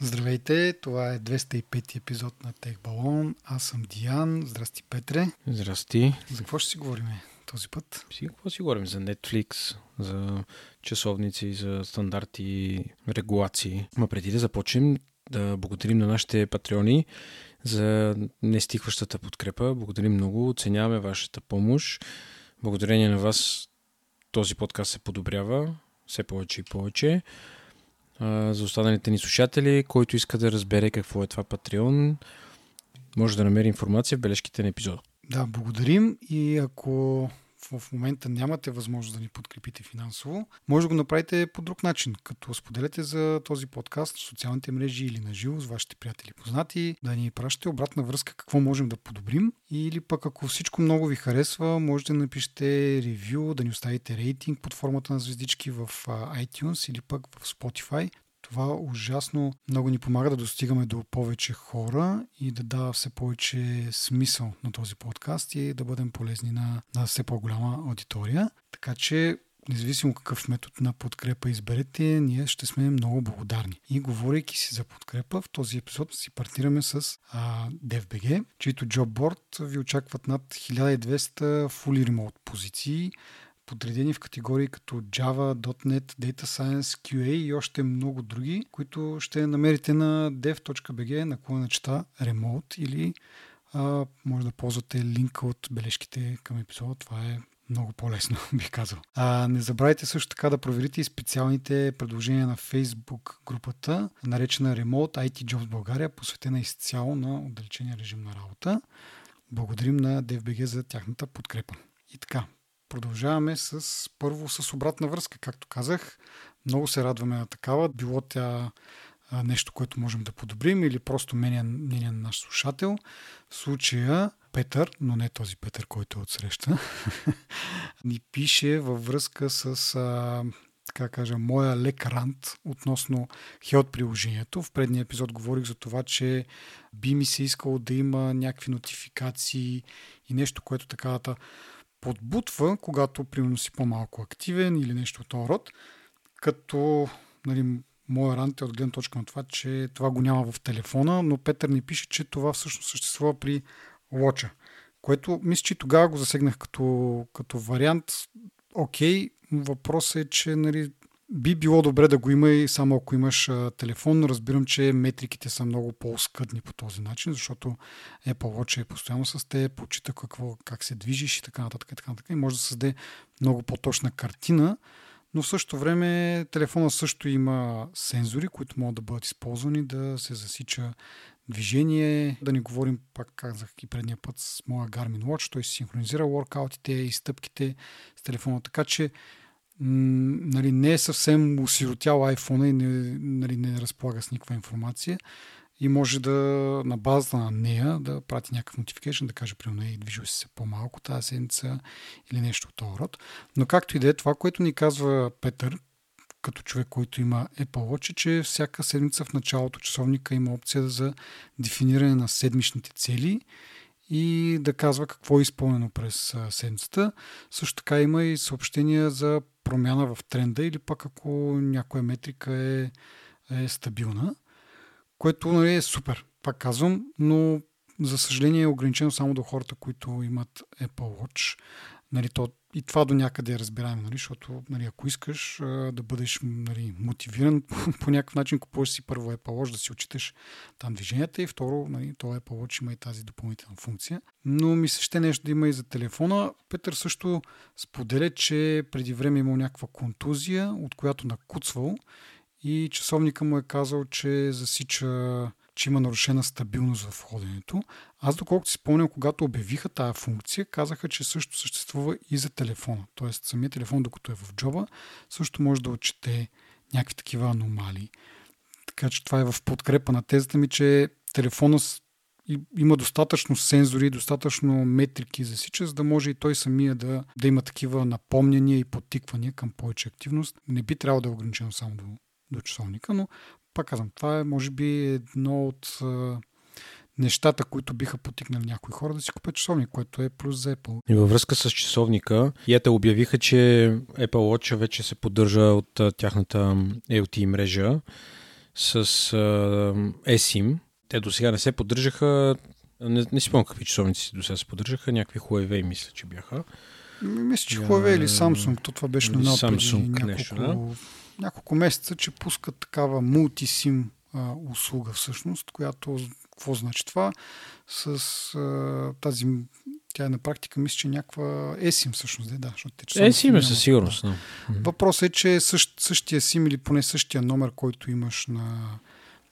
Здравейте, това е 205 епизод на Тех Балон. Аз съм Диан. Здрасти, Петре. Здрасти. За какво ще си говорим този път? Си, какво си говорим? За Netflix, за часовници, за стандарти, регулации. Ма преди да започнем, да благодарим на нашите патреони за нестихващата подкрепа. Благодарим много, оценяваме вашата помощ. Благодарение на вас този подкаст се подобрява все повече и повече за останалите ни слушатели. Който иска да разбере какво е това Patreon, може да намери информация в бележките на епизода. Да, благодарим и ако в момента нямате възможност да ни подкрепите финансово, може да го направите по друг начин, като споделяте за този подкаст в социалните мрежи или на живо с вашите приятели познати, да ни пращате обратна връзка какво можем да подобрим или пък ако всичко много ви харесва, можете да напишете ревю, да ни оставите рейтинг под формата на звездички в iTunes или пък в Spotify. Това ужасно много ни помага да достигаме до повече хора и да дава все повече смисъл на този подкаст и да бъдем полезни на, на все по-голяма аудитория. Така че независимо какъв метод на подкрепа изберете, ние ще сме много благодарни. И говорейки си за подкрепа, в този епизод си партнираме с а, DFBG, чието джобборд ви очакват над 1200 fully remote позиции, подредени в категории като Java, .NET, Data Science, QA и още много други, които ще намерите на dev.bg на клоначета Remote или а, може да ползвате линка от бележките към епизода. Това е много по-лесно, бих казал. А, не забравяйте също така да проверите и специалните предложения на Facebook групата, наречена Remote IT Jobs България, посветена изцяло на отдалечения режим на работа. Благодарим на DFBG за тяхната подкрепа. И така, Продължаваме с първо с обратна връзка, както казах. Много се радваме на такава. Било тя нещо, което можем да подобрим или просто мнение на наш слушател. В случая Петър, но не този Петър, който е отсреща, ни пише във връзка с а, така кажа, моя лек рант относно Health приложението. В предния епизод говорих за това, че би ми се искало да има някакви нотификации и нещо, което такавата подбутва, когато примерно си по-малко активен или нещо от този род, като нали, моя рант е от гледна точка на това, че това го няма в телефона, но Петър ни пише, че това всъщност съществува при Watch, което мисля, че тогава го засегнах като, като вариант. Окей, въпросът е, че нали, би било добре да го има и само ако имаш а, телефон. Разбирам, че метриките са много по-скъдни по този начин, защото Apple Watch е постоянно с те, почита какво, как се движиш и така нататък. И, така нататък. и може да създаде много по-точна картина, но в същото време телефона също има сензори, които могат да бъдат използвани да се засича движение. Да не говорим, пак казах и предния път с моя Garmin Watch, той синхронизира воркаутите и стъпките с телефона, така че нали, не е съвсем осиротял iPhone и не, нали, не разполага с никаква информация и може да на базата на нея да прати някакъв notification, да каже, примерно, и движи се по-малко тази седмица или нещо от този род. Но както и да е, това, което ни казва Петър, като човек, който има Apple Watch, е, че всяка седмица в началото часовника има опция за дефиниране на седмичните цели и да казва какво е изпълнено през седмицата. Също така има и съобщения за промяна в тренда или пък ако някоя метрика е, е стабилна, което нали, е супер, пак казвам, но за съжаление е ограничено само до хората, които имат Apple Watch. Нали, то, и това до някъде е разбираемо, нали, защото нали, ако искаш да бъдеш нали, мотивиран по някакъв начин, купуваш си първо Apple Watch, да си отчиташ там движенията и второ, нали, то Apple Watch има и тази допълнителна функция. Но ми се ще нещо да има и за телефона. Петър също споделя, че преди време е имал някаква контузия, от която накуцвал и часовника му е казал, че засича че има нарушена стабилност в ходенето. Аз, доколкото си спомням, когато обявиха тази функция, казаха, че също съществува и за телефона. Тоест, самият телефон, докато е в джоба, също може да отчете някакви такива аномалии. Така че това е в подкрепа на тезата ми, че телефона има достатъчно сензори, достатъчно метрики за сича, за да може и той самия да, да има такива напомняния и подтиквания към повече активност. Не би трябвало да е ограничено само до, до часовника, но пак казвам, това е може би едно от нещата, които биха потикнали някои хора да си купят часовник, което е плюс за Apple. И във връзка с часовника, ята обявиха, че Apple Watch вече се поддържа от тяхната LTE мрежа с а, eSIM. Те до сега не се поддържаха, не, не си помня какви часовници до сега се поддържаха, някакви Huawei мисля, че бяха. Мисля, че Huawei или Samsung, то това беше на Samsung няколко, нещо, да? Няколко месеца, че пускат такава мултисим а, услуга всъщност, която, какво значи това? С а, тази, тя е на практика, мисля, че някаква eSIM всъщност, да, защото те часовници eSIM е със сигурност. да. Въпросът е, че същ, същия SIM или поне същия номер, който имаш на,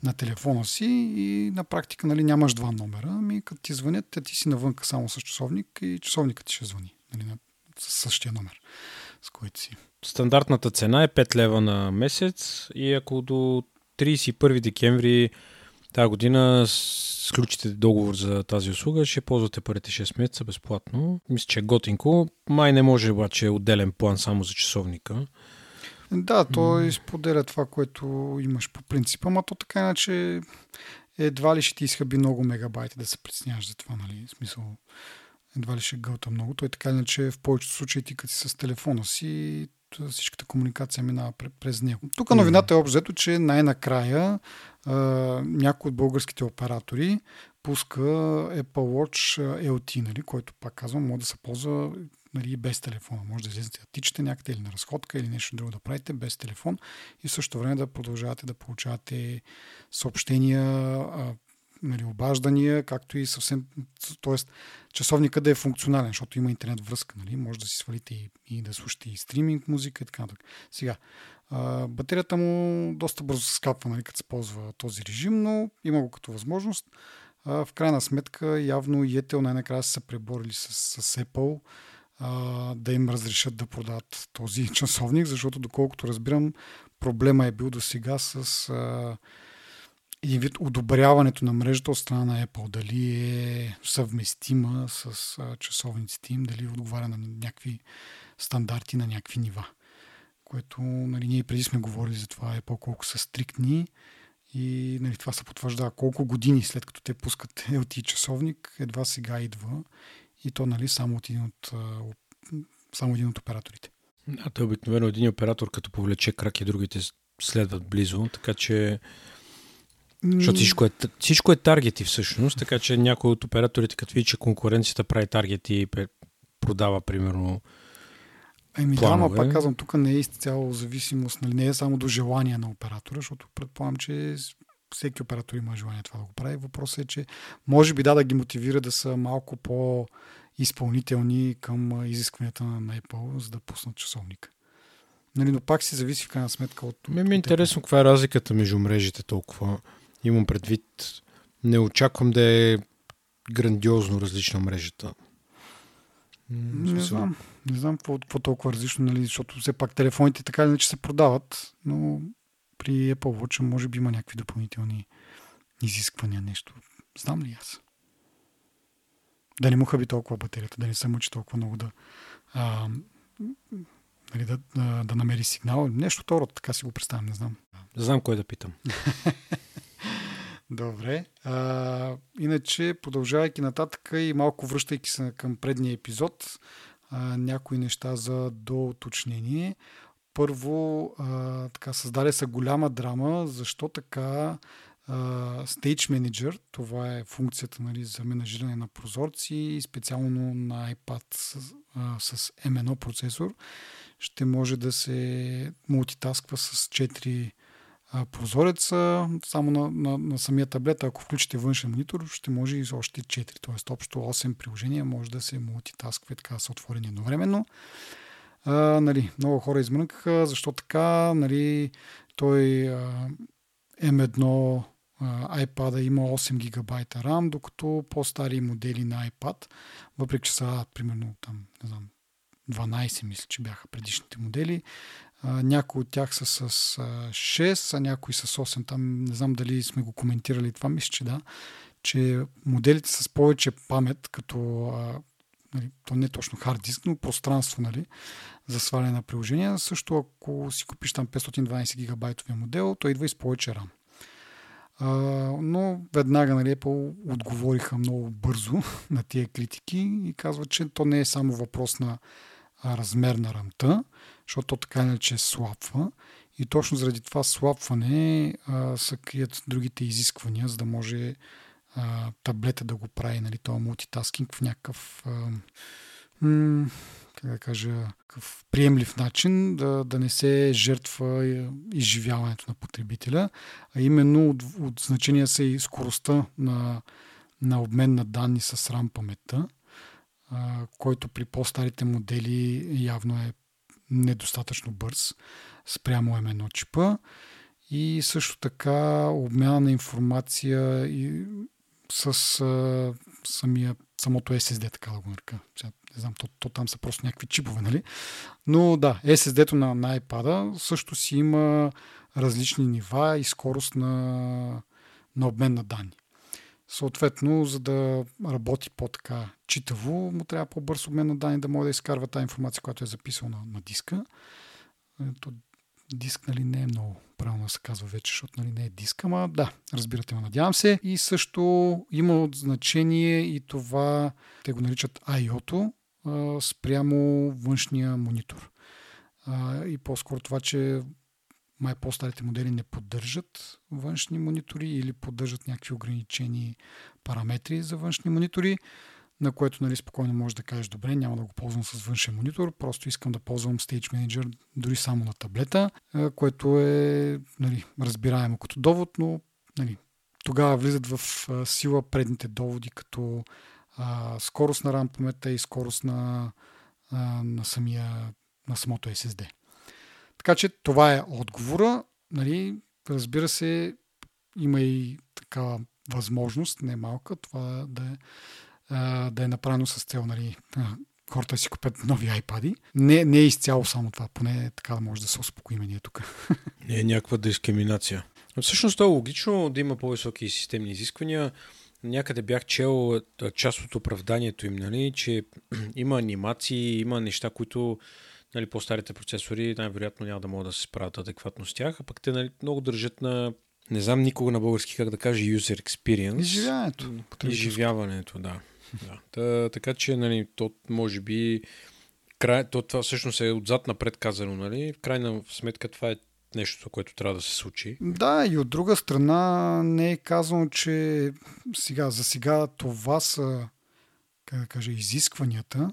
на телефона си и на практика нали, нямаш два номера, ами като ти звънят, те ти си навънка само с часовник и часовникът ти ще звъни нали, на, с същия номер, с който си. Стандартната цена е 5 лева на месец и ако до 31 декември тази година сключите договор за тази услуга, ще ползвате първите 6 месеца безплатно. Мисля, че е готинко. Май не може обаче отделен план само за часовника. Да, той споделя това, което имаш по принцип, ама то така иначе едва ли ще ти изхъби много мегабайти да се притесняваш за това, нали? В смисъл, едва ли ще гълта много. Той така иначе в повечето случаи ти като си с телефона си, всичката комуникация минава пре- през него. Тук новината е общо, взето, че най-накрая някой от българските оператори пуска Apple Watch LT, нали, който пак казвам, може да се ползва нали, и без телефона. Може да излезете да тичате някъде или на разходка или нещо друго да правите без телефон и в същото време да продължавате да получавате съобщения, нали, обаждания, както и съвсем, т.е. часовника да е функционален, защото има интернет връзка, нали? може да си свалите и, и да слушате и стриминг музика и така нататък. Сега, а, батерията му доста бързо се скапва, нали, като се ползва този режим, но има го като възможност. А, в крайна сметка, явно и Etel най-накрая са преборили с, с Apple а, да им разрешат да продават този часовник, защото доколкото разбирам, проблема е бил до сега с а, един вид одобряването на мрежата от страна на Apple. Дали е съвместима с часовниците им, дали отговаря на някакви стандарти, на някакви нива. Което нали, ние преди сме говорили за това Apple колко са стриктни и нали, това се потвърждава колко години след като те пускат LTE часовник, едва сега идва и то нали, само от един от, само един от операторите. Да, той обикновено един оператор, като повлече крак и другите следват близо, така че Защото всичко е, всичко е таргети всъщност, така че някой от операторите, като види, че конкуренцията прави таргети и продава, примерно, Еми да, планове. пак казвам, тук не е изцяло зависимост, нали, не е само до желание на оператора, защото предполагам, че всеки оператор има желание това да го прави. Въпросът е, че може би да да ги мотивира да са малко по изпълнителни към изискванията на Apple, за да пуснат часовника. Нали, но пак си зависи в крайна сметка от... Ме ми е интересно каква е разликата между мрежите толкова. Имам предвид, не очаквам да е грандиозно различна мрежата. Не смисъл, знам. Не знам какво, какво толкова различно, нали, защото все пак телефоните така иначе се продават, но при Apple Watch може би има някакви допълнителни изисквания, нещо. Знам ли аз? Да не му хъби толкова батерията, да не се мъчи толкова много да, а, нали, да, да, да намери сигнал. Нещо второ, така си го представям, не знам. Знам кой да питам. Добре. А, иначе, продължавайки нататък и малко връщайки се към предния епизод, а, някои неща за доуточнение. Първо, а, така, създаде се голяма драма, защо така Stage Manager, това е функцията нали, за менажиране на прозорци и специално на iPad с, а, с M1 процесор, ще може да се мултитасква с 4 а, прозореца, само на, на, на самия таблет, ако включите външен монитор, ще може и още 4, т.е. общо 8 приложения може да се мултитасква така са отворени едновременно. А, нали, много хора измрънкаха, защо така, нали, той а, M1 а, iPad има 8 гигабайта RAM, докато по-стари модели на iPad, въпреки че са примерно там, не знам, 12 мисля, че бяха предишните модели, някои от тях са с а, 6, а някои с 8. Там не знам дали сме го коментирали това, мисля, че да, че моделите с повече памет, като нали, то не е точно хард диск, но пространство нали, за сваляне на приложения. Също ако си купиш там 512 гигабайтовия модел, той идва и с повече RAM. А, но веднага нали, Apple отговориха много бързо на тия критики и казват, че то не е само въпрос на размер на рамта, защото то така иначе слабва. И точно заради това слабване а, са крият другите изисквания, за да може а, таблета да го прави, нали, този мултитаскинг в някакъв а, м- как да кажа, в приемлив начин, да, да не се жертва изживяването на потребителя, а именно от, от значение са и скоростта на, на обмен на данни с RAM паметта, който при по-старите модели явно е недостатъчно бърз спрямо M1 чипа и също така обмяна на информация и с а, самия, самото SSD, така да го нарека. Не знам, то, то там са просто някакви чипове, нали? Но да, SSD-то на, на iPad също си има различни нива и скорост на, на обмен на данни. Съответно, за да работи по-така читаво, му трябва по-бърз обмен на данни, да може да изкарва тази информация, която е записал на, на диска. То диск нали, не е много правилно се казва вече, защото нали, не е диск, ама да, разбирате ме, надявам се. И също има значение и това, те го наричат IO-то, спрямо външния монитор. И по-скоро това, че май по-старите модели не поддържат външни монитори или поддържат някакви ограничени параметри за външни монитори, на което нали, спокойно можеш да кажеш, добре, няма да го ползвам с външен монитор, просто искам да ползвам Stage Manager дори само на таблета, което е нали, разбираемо като довод, но нали, тогава влизат в сила предните доводи, като а, скорост на RAM паметта и скорост на, а, на, самия, на самото SSD. Така че това е отговора. Нали, разбира се, има и такава възможност, не малка, това да е, да е направено с цел нали, хората си купят нови iPad. Не, не е изцяло само това, поне така да може да се успокоим ние тук. Не е някаква дискриминация. Но всъщност е логично да има по-високи системни изисквания някъде бях чел част от оправданието им, нали, че има анимации, има неща, които нали, по-старите процесори най-вероятно няма да могат да се справят адекватно с тях, а пък те нали, много държат на не знам никога на български как да кажа user experience. Изживяването. Изживяването, да. да. Та, така че, нали, то може би край, то, това всъщност е отзад напред казано, нали? В крайна сметка това е нещо, което трябва да се случи. Да, и от друга страна не е казано, че сега, за сега това са, как да кажа, изискванията,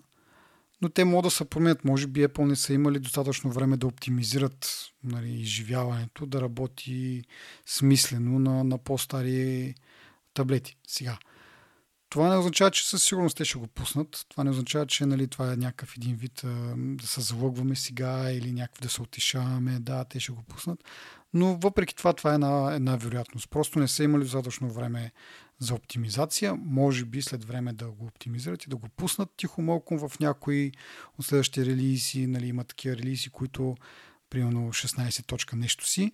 но те могат да се променят. Може би Apple не са имали достатъчно време да оптимизират нали, изживяването, да работи смислено на, на по-стари таблети. Сега, това не означава, че със сигурност те ще го пуснат. Това не означава, че нали, това е някакъв един вид да се залъгваме сега или някакъв да се отишаваме. Да, те ще го пуснат. Но въпреки това, това е една, една вероятност. Просто не са имали достатъчно време за оптимизация. Може би след време да го оптимизират и да го пуснат тихо малко в някои от следващите релизи. Нали, има такива релизи, които примерно 16 точка нещо си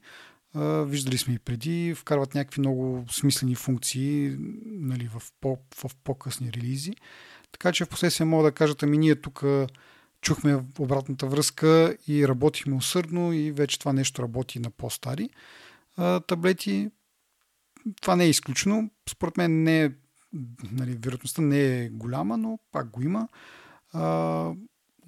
виждали сме и преди, вкарват някакви много смислени функции нали, в, по, в по-късни релизи. Така че в последствие мога да кажат, ами ние тук чухме обратната връзка и работихме усърдно и вече това нещо работи на по-стари таблети. Това не е изключено. Според мен не е, нали, вероятността не е голяма, но пак го има. А,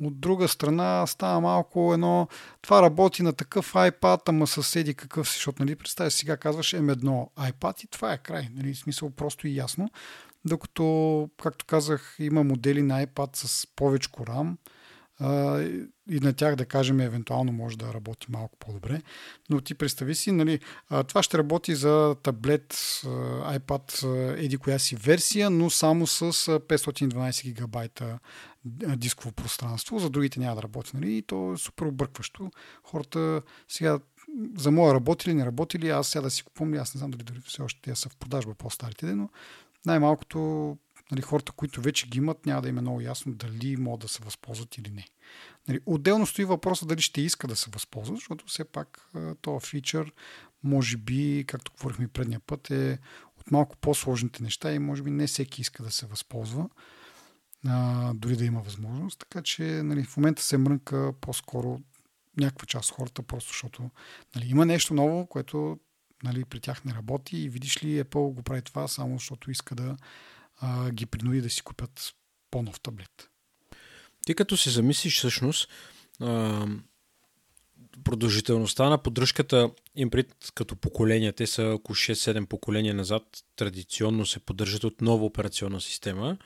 от друга страна става малко едно... Това работи на такъв iPad, ама съседи какъв си, защото, нали, представя сега казваш M1 iPad и това е край. Нали, смисъл просто и ясно. Докато, както казах, има модели на iPad с повече RAM, и на тях да кажем евентуално може да работи малко по-добре. Но ти представи си, нали, това ще работи за таблет, iPad, еди коя си версия, но само с 512 гигабайта дисково пространство. За другите няма да работи. Нали? И то е супер объркващо. Хората сега за моя работи ли, не работи ли, аз сега да си купувам аз не знам дали дори все още те са в продажба по-старите, но най-малкото нали, хората, които вече ги имат, няма да им е много ясно дали могат да се възползват или не. Нали, отделно стои въпроса дали ще иска да се възползват, защото все пак този фичър, може би, както говорихме предния път, е от малко по-сложните неща и може би не всеки иска да се възползва, а, дори да има възможност. Така че нали, в момента се мрънка по-скоро някаква част от хората, просто защото нали, има нещо ново, което нали, при тях не работи и видиш ли Apple го прави това само защото иска да а, ги принуди да си купят по-нов таблет. Ти като се замислиш всъщност, а, продължителността на поддръжката им пред като поколения, те са около 6-7 поколения назад, традиционно се поддържат от нова операционна система.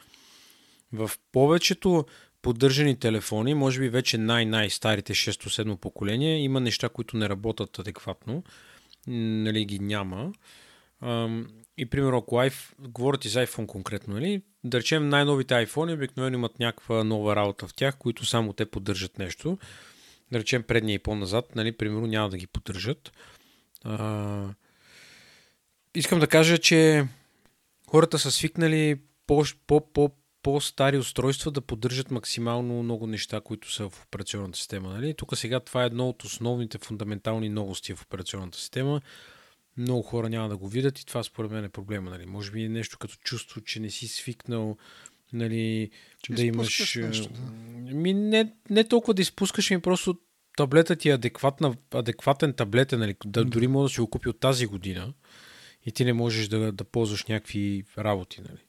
В повечето поддържани телефони, може би вече най-най-старите 6-7 поколения, има неща, които не работят адекватно. Нали ги няма. И примерно, ако iPhone, говорят и за iPhone конкретно, нали? да речем най-новите iPhone обикновено имат някаква нова работа в тях, които само те поддържат нещо. Да речем предния и по-назад, нали, примерно няма да ги поддържат. А, искам да кажа, че хората са свикнали по, по, по, по-стари устройства да поддържат максимално много неща, които са в операционната система. Нали? Тук сега това е едно от основните фундаментални новости в операционната система много хора няма да го видят и това според мен е проблема. Нали. Може би е нещо като чувство, че не си свикнал нали, Че да имаш... нещо, да. Ми, не, не толкова да изпускаш, ми просто таблетът ти е адекватна, адекватен таблет, е, нали, да, дори може да си го купи от тази година и ти не можеш да, да ползваш някакви работи. Нали.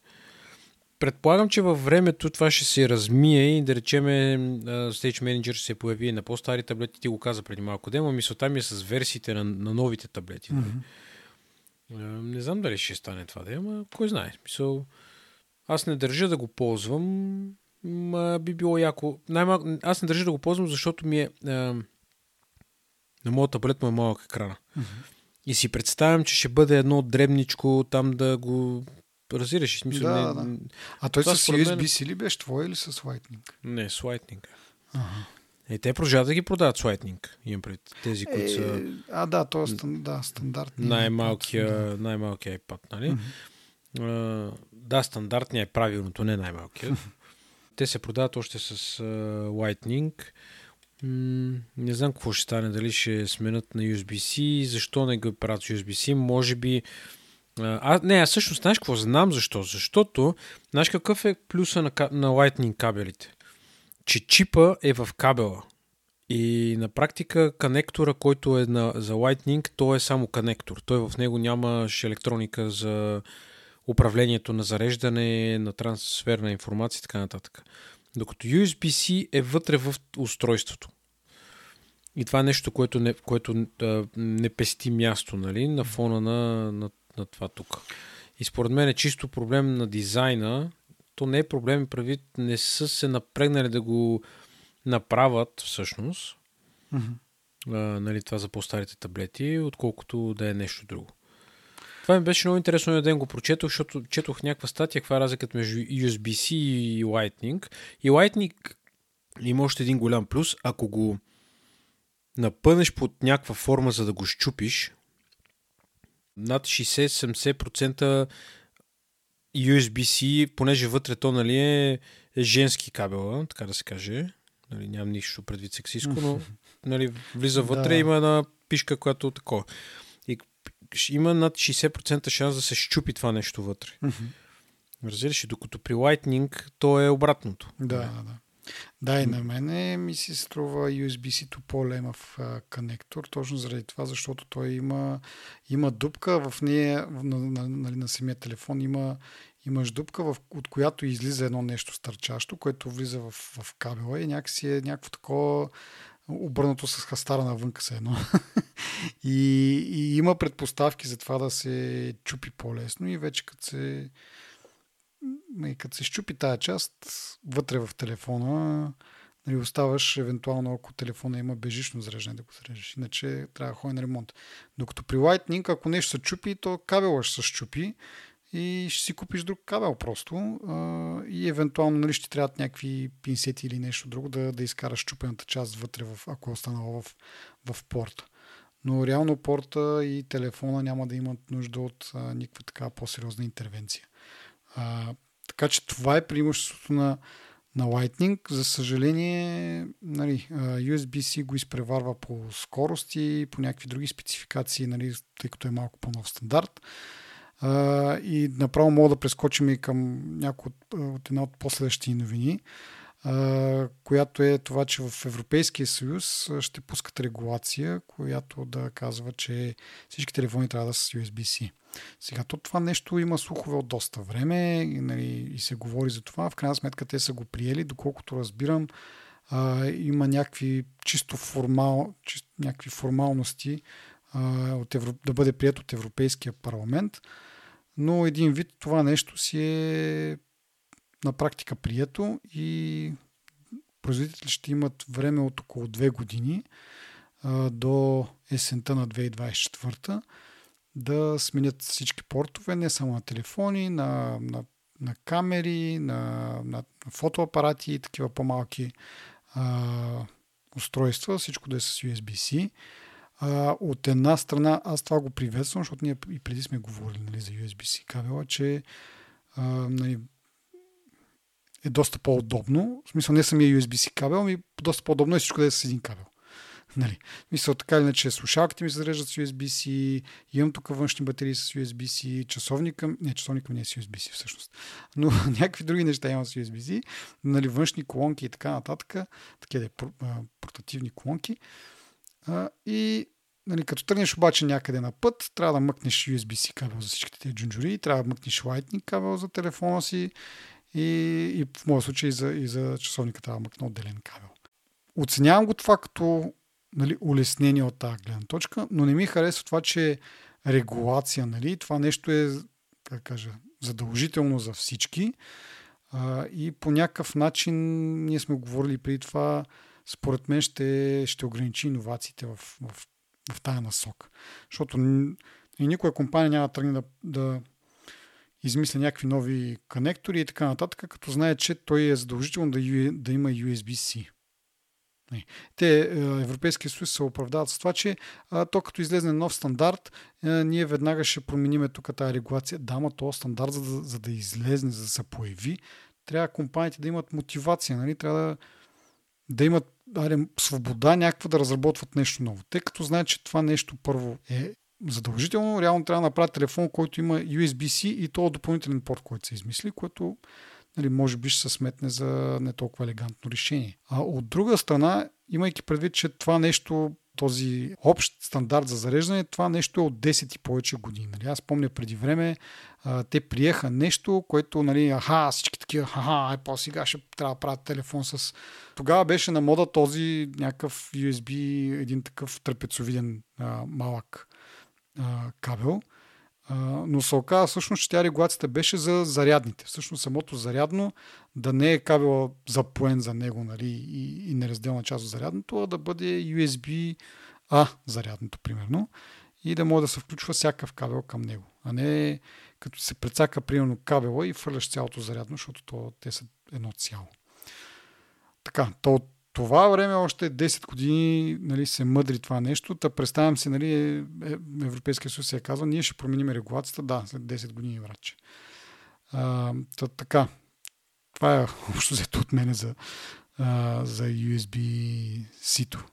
Предполагам, че във времето това ще се размие и да речеме Stage Manager ще се появи на по-стари таблети. Ти го каза преди малко демо. Мисълта ми е с версиите на, на новите таблети. Mm-hmm. Не знам дали ще стане това да ама кой знае. Мисъл, аз не държа да го ползвам. Ма би било яко. Най-малко, аз не държа да го ползвам, защото ми е... А, на моят таблет му е малък екрана. Mm-hmm. И си представям, че ще бъде едно дребничко там да го Разбираш, смисъл. Да, не, да. А той това с според мен- USB-C ли беше твой или с Lightning? Не, с Lightning. Ага. Е, те продължават да ги продават с Lightning. Имам пред тези, които са Е, а, да, то е стан, да, стандартни. най-малкия, най-малкия iPad, нали? Мгм. А, да, стандартният е правилното, не най-малкият. Те се продават още с а, Lightning. Не знам какво ще стане, дали ще сменят на USB-C, защо не го правят с USB-C, може би а, а, не, аз всъщност знаеш какво знам защо? Защото, знаеш какъв е плюса на, на Lightning кабелите? Че чипа е в кабела. И на практика конектора, който е на, за Lightning, то е само конектор. Той в него нямаш електроника за управлението на зареждане, на трансфер на информация и така нататък. Докато USB-C е вътре в устройството. И това е нещо, което не, което, а, не пести място нали, на фона на, на, на това тук. И според мен е чисто проблем на дизайна. То не е проблем, прави, не са се напрегнали да го направят всъщност. Мгм. А, нали, това за по-старите таблети, отколкото да е нещо друго. Това ми беше много интересно един ден го прочетох, защото четох някаква статия, каква е разликата между USB-C и Lightning. И Lightning има още един голям плюс. Ако го напънеш под някаква форма, за да го щупиш, над 60-70% USB-C, понеже вътре то нали, е, е женски кабел, така да се каже. Нали, нямам нищо предвид сексистко, но нали, влиза вътре, Да. има една пишка, която такова. И има над 60% шанс да се щупи това нещо вътре. Разбираш ли? Докато при Lightning то е обратното. Да, да, да. И на мене ми се струва USB-C-то по-лемав конектор, точно заради това, защото той има, има дупка в нея, в- на, на, нали, на самия телефон има, имаш дупка, в, от която излиза едно нещо стърчащо, което влиза в, в кабела и някакси е някакво такова обърнато с хастара навънка се едно. и, и има предпоставки за това да се чупи по-лесно и вече като се и като се щупи тая част вътре в телефона, нали, оставаш евентуално, ако телефона има бежично зареждане, да го зарежеш. Иначе трябва да ходи на ремонт. Докато при Lightning, ако нещо се чупи, то кабела ще се щупи и ще си купиш друг кабел просто и евентуално нали, ще ти трябват някакви пинсети или нещо друго да, да изкараш чупената част вътре, в, ако е останала в, в порта. Но реално порта и телефона няма да имат нужда от а, никаква така по-сериозна интервенция. А, така че това е преимуществото на, на Lightning. За съжаление, нали, USB-C го изпреварва по скорости, по някакви други спецификации, нали, тъй като е малко по-нов стандарт. А, и направо мога да прескочим и към някои от, от една от последващи новини, която е това, че в Европейския съюз ще пускат регулация, която да казва, че всички телефони трябва да са с USB-C. Сега, то това нещо има слухове от доста време и, нали, и се говори за това. В крайна сметка те са го приели, доколкото разбирам, а, има някакви чисто формал, чисто, някакви формалности а, от Евро, да бъде прият от Европейския парламент, но един вид това нещо си е на практика прието и производители ще имат време от около 2 години до есента на 2024 да сменят всички портове, не само на телефони, на, на, на камери, на, на фотоапарати и такива по-малки а, устройства, всичко да е с USB-C. А, от една страна, аз това го приветствам, защото ние и преди сме говорили нали, за USB-C кабела, че а, нали, е доста по-удобно. В смисъл не самия USB-C кабел, ами доста по-удобно е всичко да е с един кабел. Нали. Мисля, така или иначе, слушалките ми се зареждат с USB-C, имам тук външни батерии с USB-C, часовника, не, часовника ми не е с USB-C всъщност, но някакви други неща имам с USB-C, нали, външни колонки и така нататък, такива портативни колонки. А, и нали, като тръгнеш обаче някъде на път, трябва да мъкнеш USB-C кабел за всичките тези джунджури, трябва да мъкнеш Lightning кабел за телефона си и, и в моя случай и за, и за часовника трябва да мъкна отделен кабел. Оценявам го това като нали, улеснение от тази гледна точка, но не ми харесва това, че регулация, нали, това нещо е, как кажа, задължително за всички а, и по някакъв начин, ние сме говорили преди това, според мен ще, ще ограничи иновациите в, в, в тази насок. Защото и никоя компания няма да тръгне да, да измисля някакви нови конектори и така нататък, като знае, че той е задължително да, да има USB-C. Те, е, Европейския съюз, се оправдават с това, че то като излезне нов стандарт, е, ние веднага ще промениме тук тази регулация. Да, ма този стандарт, за да, за да излезне, за да се появи, трябва компаниите да имат мотивация, нали? трябва да, да имат аре, свобода някаква да разработват нещо ново. Тъй като знаят, че това нещо първо е задължително, реално трябва да направят телефон, който има USB-C и то допълнителен порт, който се измисли, което нали, може би ще се сметне за не толкова елегантно решение. А от друга страна, имайки предвид, че това нещо този общ стандарт за зареждане, това нещо е от 10 и повече години. Нали? Аз помня преди време, а, те приеха нещо, което, нали, аха, всички такива, аха, е по-сега ще трябва да правят телефон с... Тогава беше на мода този някакъв USB, един такъв трапецовиден а, малък кабел но се оказа всъщност, че тя регулацията беше за зарядните. Всъщност самото зарядно да не е кабела запоен за него нали, и, и неразделна част от зарядното, а да бъде USB-A зарядното, примерно, и да може да се включва всякакъв кабел към него, а не като се прецака примерно кабела и фърляш цялото зарядно, защото то, те са едно цяло. Така, то от това време още 10 години нали, се мъдри това нещо. Та представям си, нали, е, е, Европейския съюз се е казал, ние ще променим регулацията, да, след 10 години враче. А, та, така, това е общо взето от мене за, а, за USB-C-то.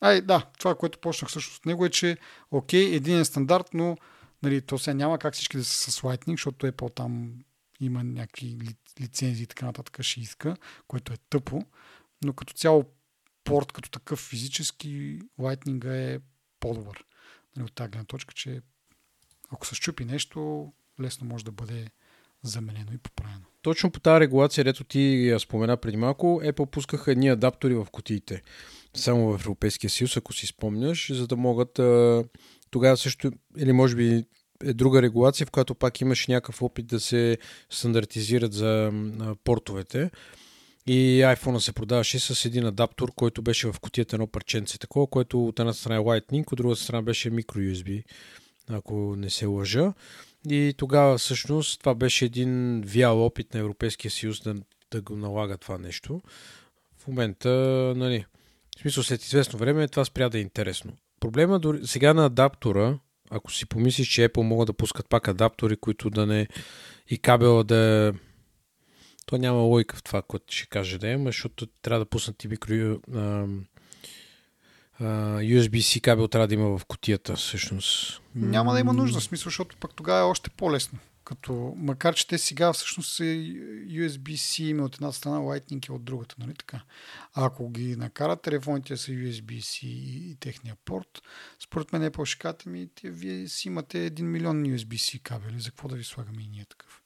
Ай, да, това, което почнах също от него е, че окей, един е стандарт, но нали, то сега няма как всички да са с Lightning, защото Apple там има някакви лицензии и така нататък ще иска, което е тъпо но като цяло порт като такъв физически Lightning е по-добър. Нали, от тази гледна точка, че ако се щупи нещо, лесно може да бъде заменено и поправено. Точно по тази регулация, рето ти я спомена преди малко, Apple пускаха едни адаптори в кутиите. Само в Европейския съюз, ако си спомняш, за да могат тогава също, или може би е друга регулация, в която пак имаш някакъв опит да се стандартизират за портовете. И iPhone се продаваше с един адаптор, който беше в кутията едно парченце такова, което от една страна е Lightning, от друга страна беше micro USB, ако не се лъжа. И тогава всъщност това беше един вял опит на Европейския съюз да, да го налага това нещо. В момента, нали, в смисъл след известно време това спря да е интересно. Проблема дори, сега на адаптора, ако си помислиш, че Apple могат да пускат пак адаптори, които да не и кабела да то няма лойка в това, което ще каже да има, защото трябва да пуснат и микро USB-C кабел трябва да има в котията, всъщност. Няма да има нужда, смисъл, защото пък тогава е още по-лесно. Като, макар че те сега всъщност е USB-C има от една страна, Lightning е от другата, нали така? А ако ги накарат телефоните са USB-C и, и техния порт, според мен е по-шиката ми, те, вие си имате 1 милион USB-C кабели, за какво да ви слагаме и ние такъв?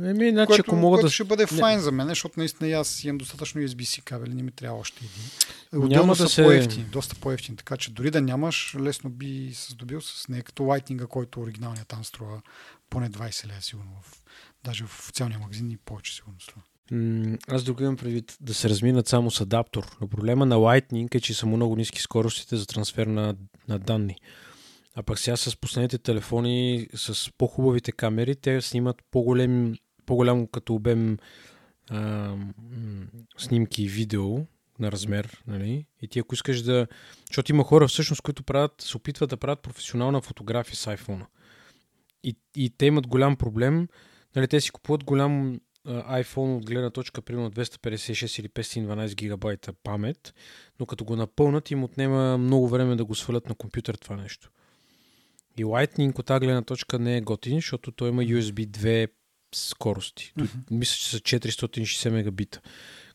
Еми, значи, което, ако мога което да... ще бъде Не. файн за мен, защото наистина аз имам достатъчно USB-C кабели, не ми трябва още един. Няма Отделно да са се- по-ефтини, доста по-ефтини, така че дори да нямаш, лесно би се здобил с нея, като Lightning, който оригиналният там струва поне 20 лева сигурно. В, даже в официалния магазин и повече сигурно струва. Аз друго имам предвид да се разминат само с адаптор. Но проблема на Lightning е, че са много ниски скоростите за трансфер на, на данни. А пък сега с последните телефони, с по-хубавите камери, те снимат по-голем, по-голям като обем а, снимки и видео на размер, нали? И ти ако искаш да... Защото има хора всъщност, които правят, се опитват да правят професионална фотография с iPhone. И, и те имат голям проблем. Нали, те си купуват голям iPhone от гледна точка, примерно 256 или 512 гигабайта памет, но като го напълнат им отнема много време да го свалят на компютър това нещо. И Lightning от тази гледна точка не е готин, защото той има USB 2 скорости. Mm-hmm. Мисля, че са 460 мегабита,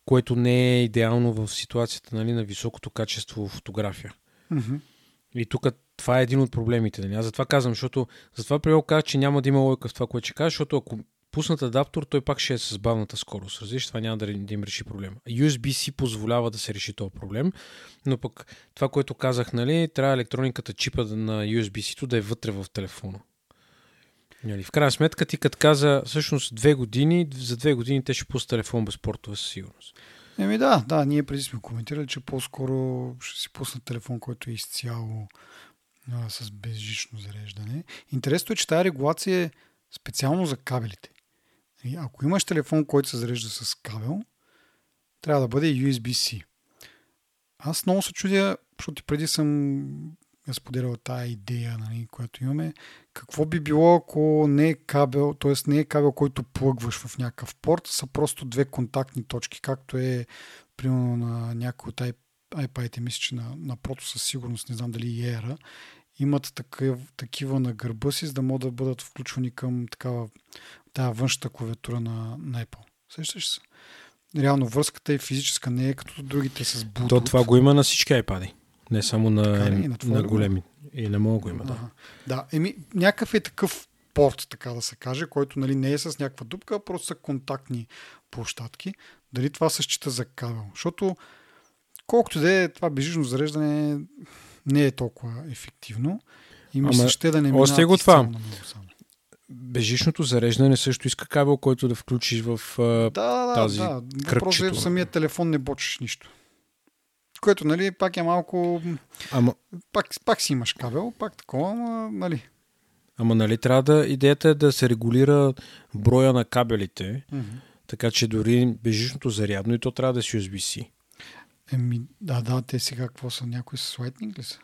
което не е идеално в ситуацията нали, на високото качество фотография. Mm-hmm. И тук това е един от проблемите. Нали? Аз затова казвам, защото затова приел каза, че няма да има лойка в това, което ще кажа, защото ако пуснат адаптор, той пак ще е с бавната скорост. Разбираш, това няма да, да им реши проблема. USB-C позволява да се реши този проблем, но пък това, което казах, нали, трябва електрониката, чипа на USB-C да е вътре в телефона. Нали, в крайна сметка ти като каза, всъщност две години, за две години те ще пуснат телефон без портове със сигурност. Еми да, да, ние преди сме коментирали, че по-скоро ще си пуснат телефон, който е изцяло с безжично зареждане. Интересното е, че тази регулация е специално за кабелите. Ако имаш телефон, който се зарежда с кабел, трябва да бъде USB-C. Аз много се чудя, защото преди съм я споделял тази идея, нали, която имаме. Какво би било, ако не е кабел, т.е. не е кабел, който плъгваш в някакъв порт, са просто две контактни точки, както е примерно на някои от iPad-ите, мисля, че на, на Прото със сигурност, не знам дали и Era, имат такъв, такива на гърба си, за да могат да бъдат включвани към такава тази външната клавиатура на, на Apple. Сещаш се? Реално връзката е физическа, не е като другите с Bluetooth. То това го има на всички iPad. Не само на, Така на на го големи. И на моят го има, да. Ага. Да, еми, някакъв е такъв порт, така да се каже, който нали, не е с някаква дупка, а просто са контактни площадки. Дали това се счита за кабел? Защото колкото да е това безжично зареждане не е толкова ефективно. И ми Ама, се ще да не още минават го това. само. Бежичното зареждане също иска кабел, който да включиш в... Да, да, тази да. Е кръгчето. в самия телефон не бочиш нищо. Което, нали, пак е малко... Ама, Пак, пак си имаш кабел, пак такова, ама, нали. ама нали трябва да... Идеята е да се регулира броя на кабелите, така че дори бежичното зарядно и то трябва да е с USB-C. Еми, да, да, те сега какво са? Някои с Lightning ли са?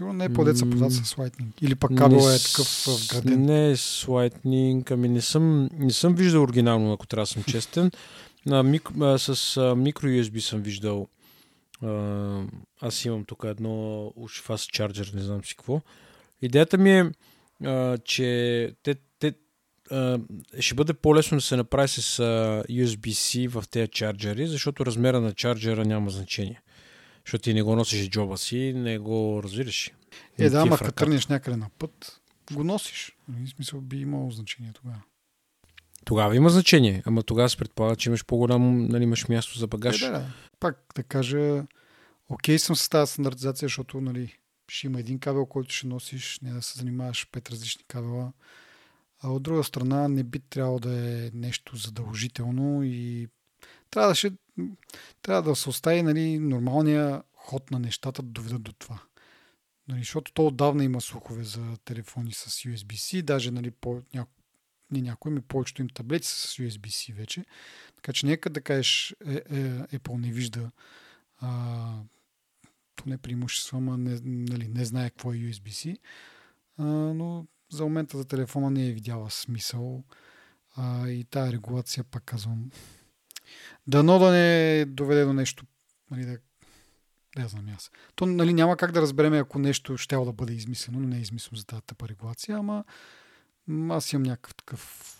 Сигурно не е по-деца М, продават с Lightning. Или пък кабел е такъв вграден. Не с Lightning, ами не съм, не съм виждал оригинално, ако трябва да съм честен. На мик, а, с а, микро USB съм виждал. А, аз имам тук едно уж fast charger, не знам си какво. Идеята ми е, а, че те, те, а, ще бъде по-лесно да се направи с а, USB-C в тези чарджери, защото размера на чарджера няма значение. Защото ти не го носиш в джоба си, не го разбираш. Е, Не да, ти ама като тръгнеш някъде на път, го носиш. В смисъл би имало значение тогава. Тогава има значение, ама тогава се предполага, че имаш по-голям, нали, имаш място за багаж. Е, да, да. Пак да кажа, окей съм с тази стандартизация, защото нали, ще има един кабел, който ще носиш, не да се занимаваш пет различни кабела. А от друга страна не би трябвало да е нещо задължително и трябва да, ще, трябва да се остави нали, нормалния ход на нещата да доведат до това. Нали, защото то отдавна има слухове за телефони с USB-C, даже нали, по, няко, не някои, ми повечето им таблети с USB-C вече. Така че нека да кажеш, е, е, Apple не вижда а, поне преимущество, ама не, нали, не знае какво е USB-C. А, но за момента за телефона не е видяла смисъл. А, и тая регулация, пак казвам, дано да не доведе до нещо, нали, да, да знам аз. То нали, няма как да разбереме, ако нещо ще да бъде измислено, но не е измислено за тази тъпа регулация, ама аз имам някакъв такъв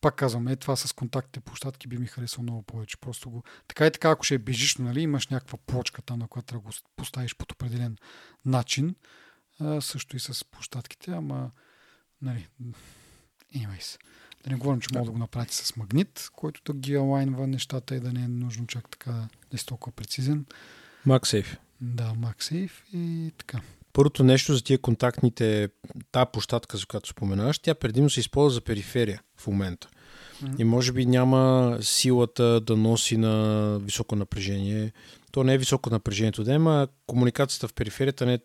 пак казвам, е това с контактните площадки би ми харесал много повече. Просто го... Така и така, ако ще е бежично, нали, имаш някаква плочка там, на която да го поставиш под определен начин. А, също и с площадките, ама нали, anyways. Да не говорим, че може да го направите с магнит, който да ги алайнва нещата и да не е нужно чак така да е толкова прецизен. MagSafe. Да, MagSafe и така. Първото нещо за тия контактните, тази площадка, за която споменаваш, тя предимно се използва за периферия в момента. И може би няма силата да носи на високо напрежение. То не е високо напрежението да има, комуникацията в периферията не е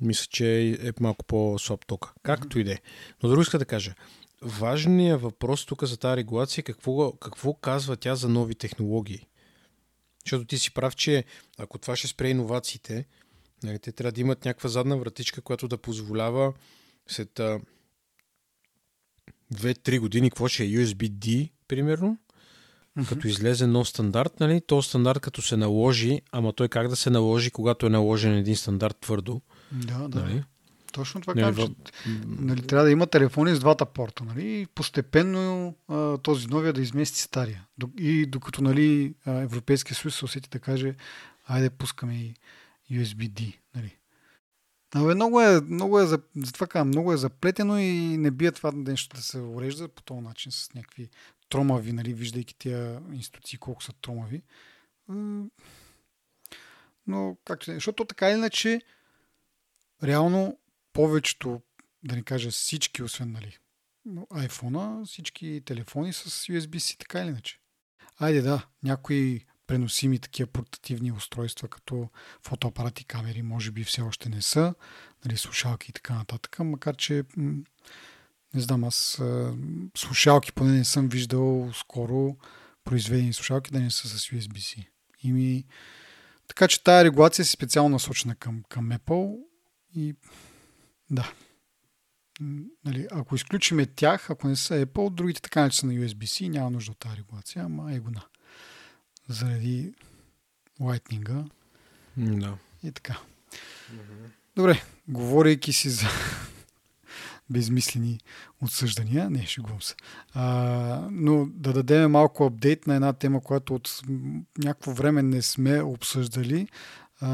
мисля, че е малко по-слаб тока. Както и да е. Но друго иска да кажа. Важният въпрос тук за тази регулация е какво, какво казва тя за нови технологии. Защото ти си прав, че ако това ще спре иновациите, нали, те трябва да имат някаква задна вратичка, която да позволява след 2-3 години, какво ще е USB-D, примерно, mm-hmm. като излезе нов стандарт, нали, то стандарт като се наложи, ама той как да се наложи, когато е наложен един стандарт твърдо. Да, да. Нали? Точно това казвам, че нали, трябва да има телефони с двата порта. Нали, и постепенно а, този новия да измести стария. И докато нали, Европейския съюз се усети да каже, айде пускаме и USB-D. Нали. Абе, много е, много е, затова казвам, много е заплетено и не бие това нещо да се урежда по този начин с някакви тромави, нали, виждайки тия институции колко са тромави. Но, както се, защото така или иначе, реално повечето, да не кажа всички, освен нали, iPhone, всички телефони с USB-C, така или иначе. Айде да, някои преносими такива портативни устройства, като фотоапарати, камери, може би все още не са, нали, слушалки и така нататък, макар че не знам, аз слушалки поне не съм виждал скоро произведени слушалки да не са с USB-C. И ми... Така че тая регулация е специално насочена към, към Apple и да. Нали, ако изключиме тях, ако не са Apple, другите така не са на USB-C, няма нужда от тази регулация, ама е гона. Заради лайтнинга. Да. И така. Добре, говорейки си за безмислени отсъждания, не, шегувам се. А, но да дадем малко апдейт на една тема, която от някакво време не сме обсъждали, а,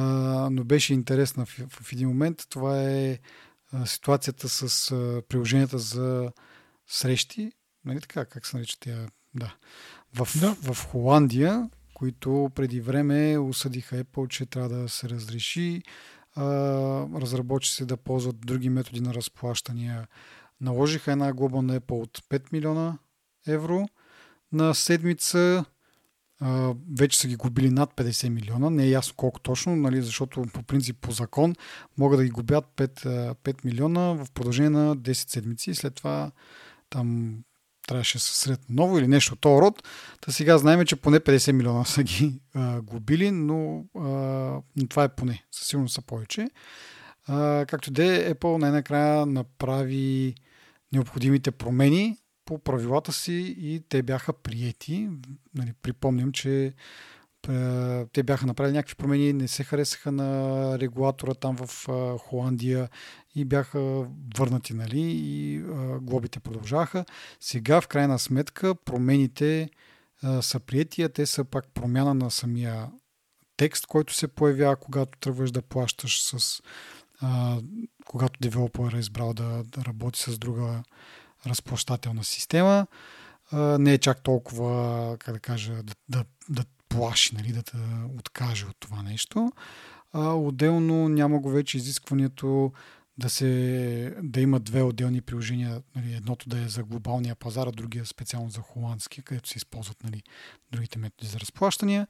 но беше интересна в, в един момент. Това е ситуацията с приложенията за срещи. Нали така, как се нарича тя? Да. В, да. в Холандия, които преди време осъдиха Apple, че трябва да се разреши. Разработчи се да ползват други методи на разплащания. Наложиха една глоба на Apple от 5 милиона евро на седмица Вече са ги губили над 50 милиона. Не е ясно колко точно, нали, защото по принцип по закон могат да ги губят 5, 5 милиона в продължение на 10 седмици и след това там трябваше да се сред ново или нещо от този род. Та сега знаем, че поне 50 милиона са ги а, губили, но, а, но това е поне. Със сигурност са повече. А, както де, Apple най-накрая направи необходимите промени по правилата си и те бяха приети. Нали, припомням, че те бяха направили някакви промени, не се харесаха на регулатора там в Холандия и бяха върнати, нали, и глобите продължаха. Сега, в крайна сметка, промените са приети, а те са пак промяна на самия текст, който се появява, когато тръгваш да плащаш с когато девелопер е избрал да, да работи с друга разплащателна система. Не е чак толкова, как да кажа, да, да, да плаши, нали, да те откаже от това нещо. А, отделно няма го вече изискването да, се, да има две отделни приложения. Нали, едното да е за глобалния пазар, а другия специално за холандски, където се използват нали, другите методи за разплащания.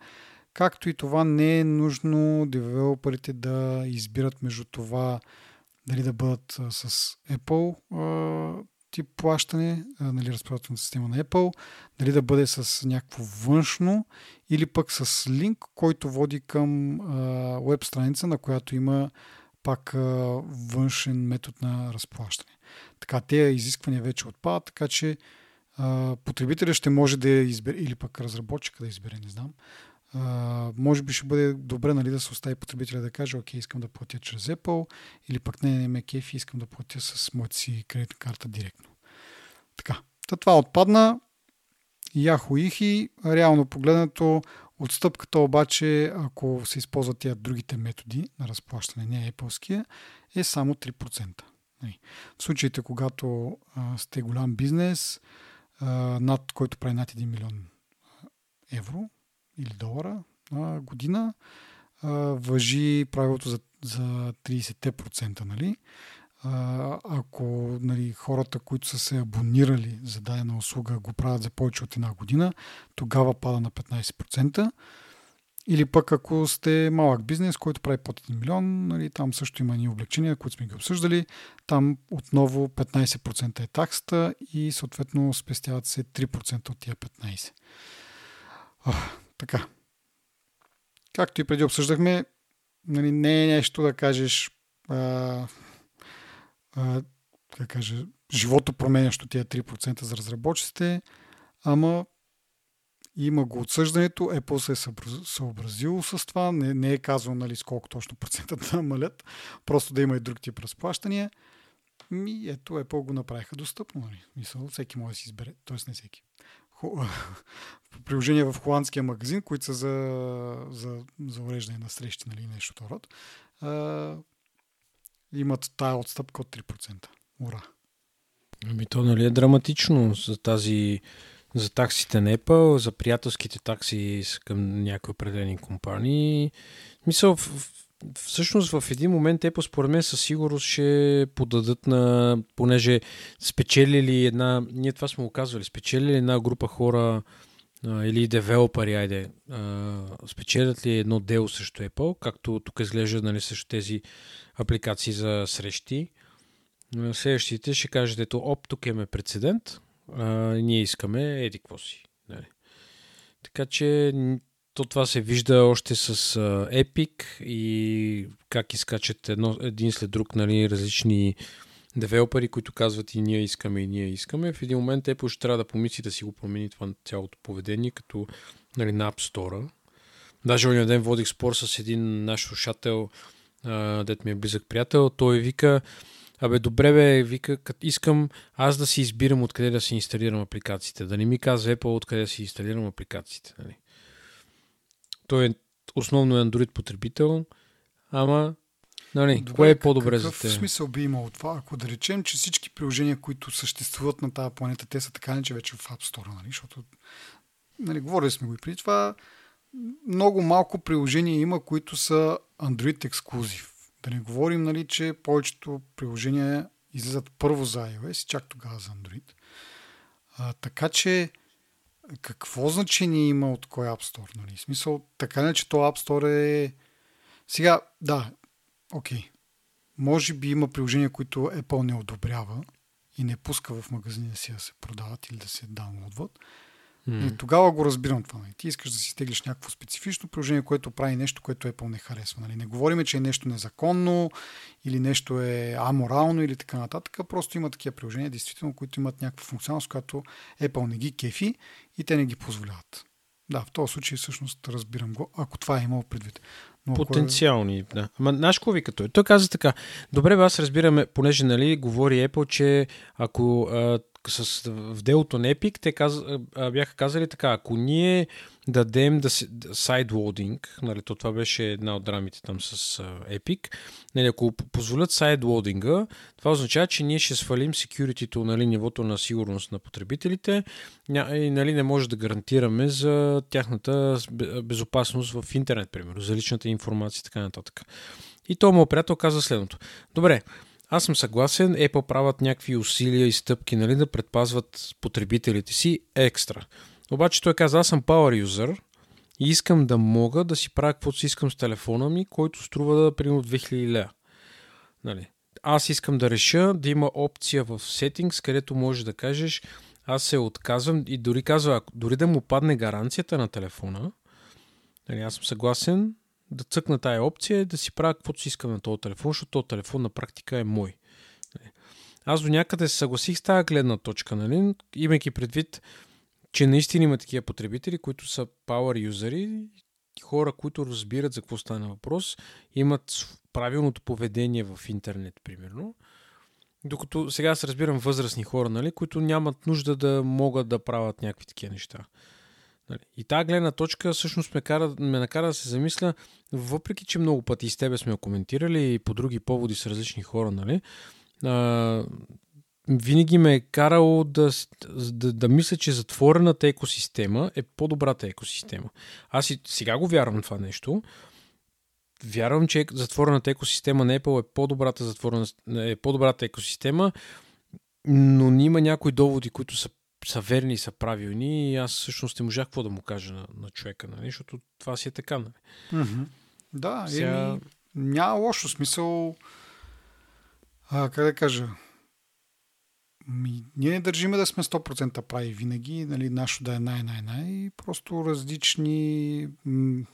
Както и това не е нужно девелоперите да избират между това дали да бъдат с Apple тип плащане, нали, разпределителната система на Apple, дали да бъде с някакво външно или пък с линк, който води към веб страница, на която има пак а, външен метод на разплащане. Така, тези изисквания вече отпадат, така че а, потребителя ще може да избере, или пък разработчика да избере, не знам. Може би ще бъде добре нали, да се остави потребителя да каже, окей, искам да платя чрез Apple, или пък не, не ме кефи, искам да платя с моята си кредитна карта директно. Така, Та това отпадна. Яхо Ихи, реално погледнато, отстъпката обаче, ако се използват тия другите методи на разплащане, не Apple-ския, е само 3%. Нали. В случаите, когато а, сте голям бизнес, а, над, който прави над 1 милион евро или долара на година, а, въжи правилото за, за 30%. Нали? А, ако нали, хората, които са се абонирали за дадена услуга, го правят за повече от една година, тогава пада на 15%. Или пък ако сте малък бизнес, който прави под 1 милион, нали, там също има ни облегчения, които сме ги обсъждали. Там отново 15% е таксата и съответно спестяват се 3% от тия 15%. А, така. Както и преди обсъждахме, нали, не е нещо да кажеш а, а, как кажа, живото променящо тия 3% за разработчиците, ама има го отсъждането, Apple се е съобразило с това, не, не е казано нали, с колко точно процента да намалят, просто да има и друг тип разплащания. И ето Apple го направиха достъпно. Нали. Мисъл, всеки може да си избере, т.е. не всеки. Приложения в холандския магазин, които са за, за, за уреждане на срещи, нали, нещо род, а, имат тая отстъпка от 3%. Ура! Ами то нали е драматично за тази за таксите на Apple, за приятелските такси към някои определени компании. Мисъл, всъщност в един момент Apple според мен със сигурност ще подадат на, понеже спечелили една, ние това сме го казвали, спечелили една група хора а, или девелопери, айде, а, спечелят ли едно дело срещу Apple, както тук изглежда нали, също тези апликации за срещи. Следващите ще кажат, ето, оп, тук имаме прецедент, а, ние искаме еди какво си. Нали. Така че то това се вижда още с uh, Epic и как изкачат едно, един след друг нали, различни девелопери, които казват и ние искаме, и ние искаме. В един момент Apple ще трябва да помисли да си го промени това цялото поведение, като нали, на App Store. Даже оня ден водих спор с един наш слушател, дет ми е близък приятел. Той вика, Абе, добре бе, вика, като искам аз да си избирам откъде да си инсталирам апликациите. Да не ми казва Apple откъде да си инсталирам апликациите. Нали? Той е основно е Android потребител, ама нали, Добре, кое е по-добре за теб? смисъл би имало това? Ако да речем, че всички приложения, които съществуват на тази планета, те са така не, че вече в App Store, нали? защото нали, говорили сме го и преди това, много малко приложения има, които са Android ексклюзив. Да не говорим, нали, че повечето приложения излизат първо за iOS и чак тогава за Android. А, така че какво значение има от кой App Store? Нали? В смисъл, така не, че то App Store е... Сега, да, окей. Okay. Може би има приложения, които Apple не одобрява и не пуска в магазина си да се продават или да се даунлодват. Mm. И тогава го разбирам това. Нали? Ти искаш да си стеглиш някакво специфично приложение, което прави нещо, което Apple не харесва. Нали? Не говориме, че е нещо незаконно или нещо е аморално или така нататък. Просто има такива приложения, действително, които имат някаква функционалност, която Apple не ги кефи и те не ги позволяват. Да, в този случай всъщност разбирам го, ако това е имало предвид. Но Потенциални, да. Ама знаеш какво вика той? Той каза така, добре, аз разбираме, понеже нали, говори Apple, че ако а, с, в делото на Epic те каз, бяха казали така, ако ние дадем да сайдлоудинг, нали, то това беше една от драмите там с uh, Epic, нали, ако позволят сайдлоудинга, това означава, че ние ще свалим security нали, нивото на сигурност на потребителите и нали, не може да гарантираме за тяхната безопасност в интернет, примерно, за личната информация и така нататък. И то моят приятел каза следното. Добре, аз съм съгласен, Apple правят някакви усилия и стъпки нали, да предпазват потребителите си екстра. Обаче той каза, аз съм power user и искам да мога да си правя каквото си искам с телефона ми, който струва да примерно 2000 лева. Нали. Аз искам да реша да има опция в Settings, където можеш да кажеш аз се отказвам и дори казва, дори да му падне гаранцията на телефона, нали, аз съм съгласен да цъкна тая опция да си правя каквото си искам на този телефон, защото този телефон на практика е мой. Аз до някъде се съгласих с тази гледна точка, нали? имайки предвид, че наистина има такива потребители, които са power юзери, хора, които разбират за какво стане въпрос, имат правилното поведение в интернет, примерно. Докато сега се разбирам възрастни хора, нали, които нямат нужда да могат да правят някакви такива неща. Нали? И тази гледна точка всъщност ме, кара, ме накара да се замисля, въпреки че много пъти с тебе сме коментирали и по други поводи с различни хора, нали? а, винаги ме е карало да, да, да мисля, че затворената екосистема е по-добрата екосистема. Аз и сега го вярвам това нещо. Вярвам, че затворената екосистема на Apple е по-добрата, затворена, е по-добрата екосистема, но има някои доводи, които са, са верни и са правилни и аз всъщност не можах какво да му кажа на, на човека, нали? защото това си е така. Нали? Mm-hmm. Да, Сега... еми, няма лошо смисъл. А, как да кажа? Ми, ние не държиме да сме 100% прави винаги, нали, нашо да е най-най-най, просто различни, м-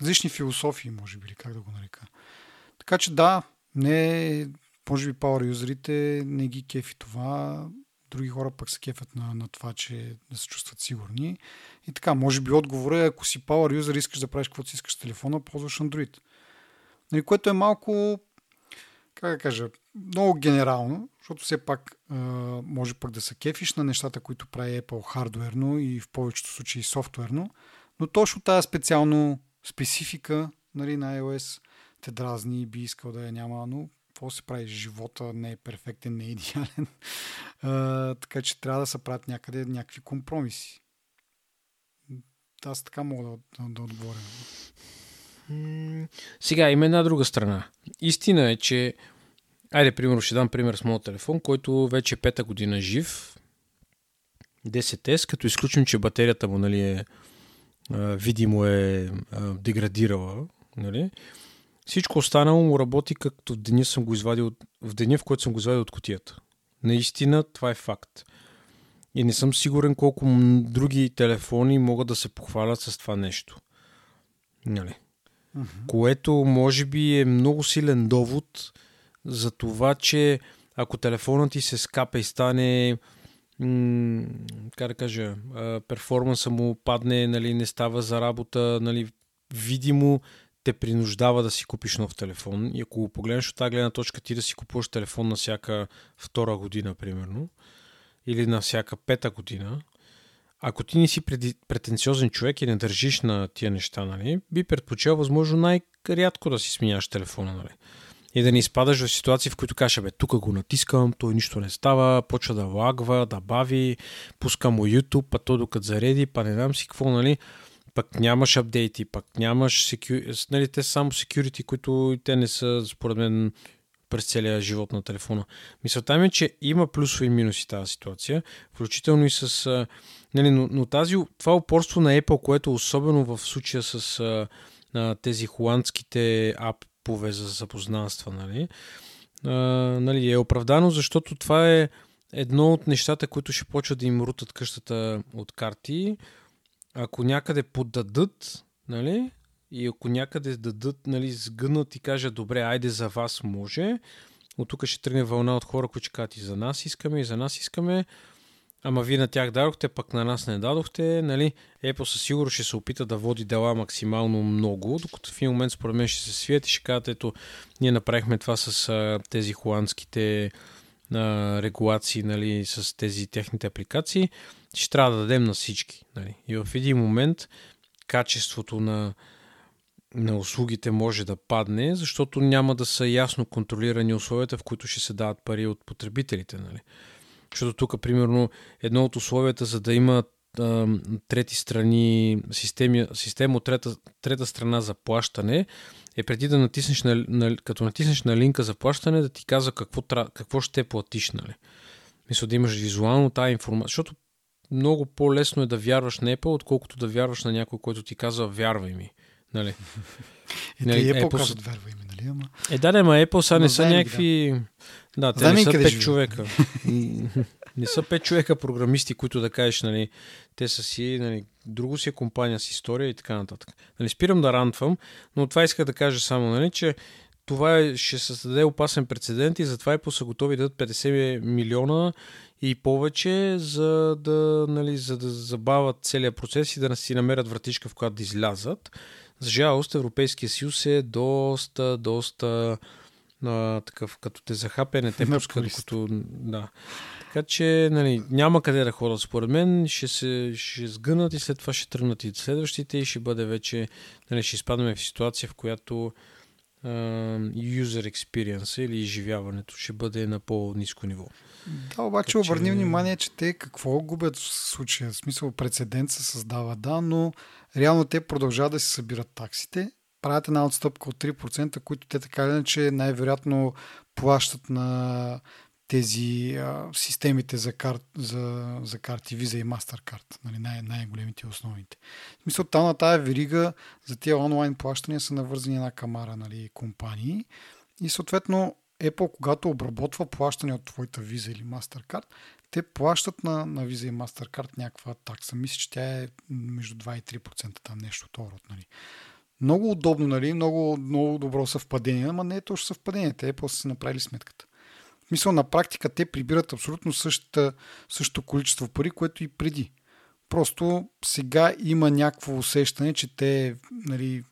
различни философии, може би, как да го нарека. Така че да, не, може би power юзерите не ги кефи това, други хора пък се кефят на, на това, че да се чувстват сигурни. И така, може би отговора е, ако си power юзер, искаш да правиш каквото си искаш с телефона, ползваш Android. Нали, което е малко, как да кажа, много генерално, защото все пак а, може пък да се кефиш на нещата, които прави Apple хардуерно и в повечето случаи софтуерно, но точно тази специално специфика нали, на iOS те дразни и би искал да я няма, но какво се прави? Живота не е перфектен, не е идеален. А, така че трябва да се правят някъде някакви компромиси. Аз така мога да, да, да отговоря. Сега има една друга страна. Истина е, че Айде, примерно, ще дам пример с моят телефон, който вече е пета година жив. 10S, като изключим, че батерията му нали, е, видимо е деградирала. Нали. Всичко останало му работи както деня, съм го извадил, в деня, в който съм го извадил от котията. Наистина, това е факт. И не съм сигурен колко други телефони могат да се похвалят с това нещо. Нали? Uh-huh. Което може би е много силен довод, за това, че ако телефонът ти се скапа и стане м- как да кажа, перформанса му падне, нали, не става за работа, нали, видимо те принуждава да си купиш нов телефон. И ако го погледнеш от тази гледна точка, ти да си купуваш телефон на всяка втора година, примерно, или на всяка пета година, ако ти не си претенциозен човек и не държиш на тия неща, нали, би предпочел възможно най-рядко да си сменяш телефона. Нали и да не изпадаш в ситуации, в които кажеш, бе, тук го натискам, той нищо не става, почва да лагва, да бави, пуска му YouTube, па то докато зареди, па не знам си какво, нали, пък нямаш апдейти, пък нямаш security, нали, те са само security, които те не са, според мен, през целия живот на телефона. Мисълта ми е, че има плюсове и минуси тази ситуация, включително и с... Нали, но, но тази, това упорство на Apple, което особено в случая с а, тези холандските ап, типове за запознанства, нали, а, нали, е оправдано, защото това е едно от нещата, които ще почват да им рутат къщата от карти. Ако някъде подадат, нали, и ако някъде дадат, нали, сгънат и кажат, добре, айде за вас може, от тук ще тръгне вълна от хора, които кажат и за нас искаме, и за нас искаме, Ама вие на тях дадохте, пък на нас не дадохте. Нали? Apple със сигурност ще се опита да води дела максимално много, докато в един момент според мен ще се свият и ще кажат, ето, ние направихме това с а, тези холандските а, регулации, нали, с тези техните апликации. Ще трябва да дадем на всички. Нали? И в един момент качеството на, на услугите може да падне, защото няма да са ясно контролирани условията, в които ще се дават пари от потребителите. Нали? Защото тук, примерно, едно от условията, за да има трети страни, системи, система от трета, трета страна за плащане, е преди да натиснеш на, на, като натиснеш на линка за плащане, да ти казва какво, какво ще платиш. Нали? Мисля да имаш визуално тази информация, защото много по-лесно е да вярваш на Apple, отколкото да вярваш на някой, който ти казва вярвай ми. Нали? И нали, Apple, Apple казват вярвай ми, нали? Ама... Е, да, не, ма Apple са не са някакви... Да. Да, те не са пет човека. не са пет човека програмисти, които да кажеш, нали, те са си, нали, друго си е компания с история и така нататък. Нали, спирам да рантвам, но това иска да кажа само, нали, че това е, ще създаде опасен прецедент и затова и са готови да дадат 50 милиона и повече, за да, нали, за да забавят целият процес и да си намерят вратичка, в която да излязат. За жалост, Европейския съюз е доста, доста а, такъв, като те захапе, не те пуска, докато... Да. Така че нали, няма къде да ходят според мен, ще се ще сгънат и след това ще тръгнат и следващите и ще бъде вече, нали, ще изпадаме в ситуация, в която user experience или изживяването ще бъде на по-низко ниво. Да, обаче така, обърни че... внимание, че те какво губят в случая. В смисъл прецедент се създава, да, но реално те продължават да се събират таксите, правят една отстъпка от 3%, които те така иначе най-вероятно плащат на тези а, системите за, кар, за, за карти Visa и MasterCard, нали, най- най-големите основните. В смисъл, там на тая верига за тези онлайн плащания са навързани една камара нали, компании и съответно Apple, когато обработва плащане от твоята Visa или MasterCard, те плащат на, на Visa и MasterCard някаква такса. Мисля, че тя е между 2 и 3% там нещо от род. Нали. Много удобно, нали? много, много добро съвпадение, ама не е точно съвпадение. Те после са направили сметката. В смисъл, на практика те прибират абсолютно същата, същото количество пари, което и преди. Просто сега има някакво усещане, че те нали,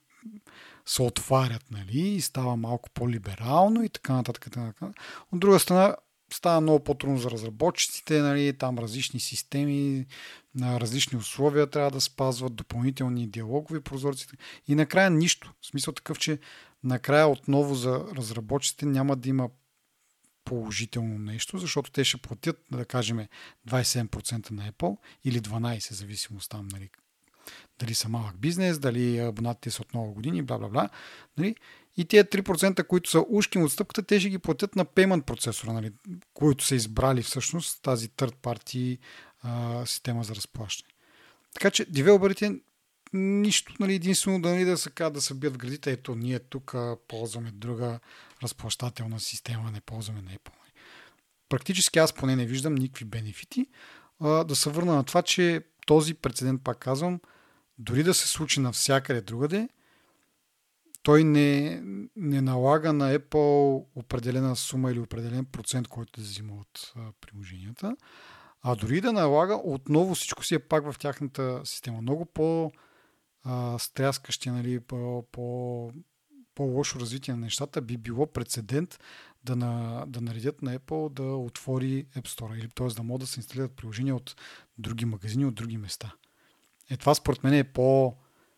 се отварят нали, и става малко по-либерално и така нататък. Така нататък. От друга страна, става много по-трудно за разработчиците, нали, там различни системи, на различни условия трябва да спазват, допълнителни диалогови прозорци и накрая нищо. В смисъл такъв, че накрая отново за разработчиците няма да има положително нещо, защото те ще платят, да кажем, 27% на Apple или 12%, зависимост там, нали, дали са малък бизнес, дали абонатите са от много години, бла, бла, бла. Нали? И тези 3%, които са ушки от стъпката, те ще ги платят на payment процесора, нали? които са избрали всъщност тази third party а, система за разплащане. Така че девелоперите нищо, нали, единствено да, нали, да се да се бият в градите, ето ние тук ползваме друга разплащателна система, не ползваме на Apple. Нали. Практически аз поне не виждам никакви бенефити. А, да се върна на това, че този прецедент, пак казвам, дори да се случи навсякъде другаде, той не, не налага на Apple определена сума или определен процент, който да взима от приложенията, а дори да налага, отново всичко си е пак в тяхната система. Много по стряскащи, нали, по, по, по-лошо развитие на нещата би било прецедент да, на, да наредят на Apple да отвори App Store, или т.е. да могат да се инсталират приложения от други магазини, от други места. Е, това според мен е по-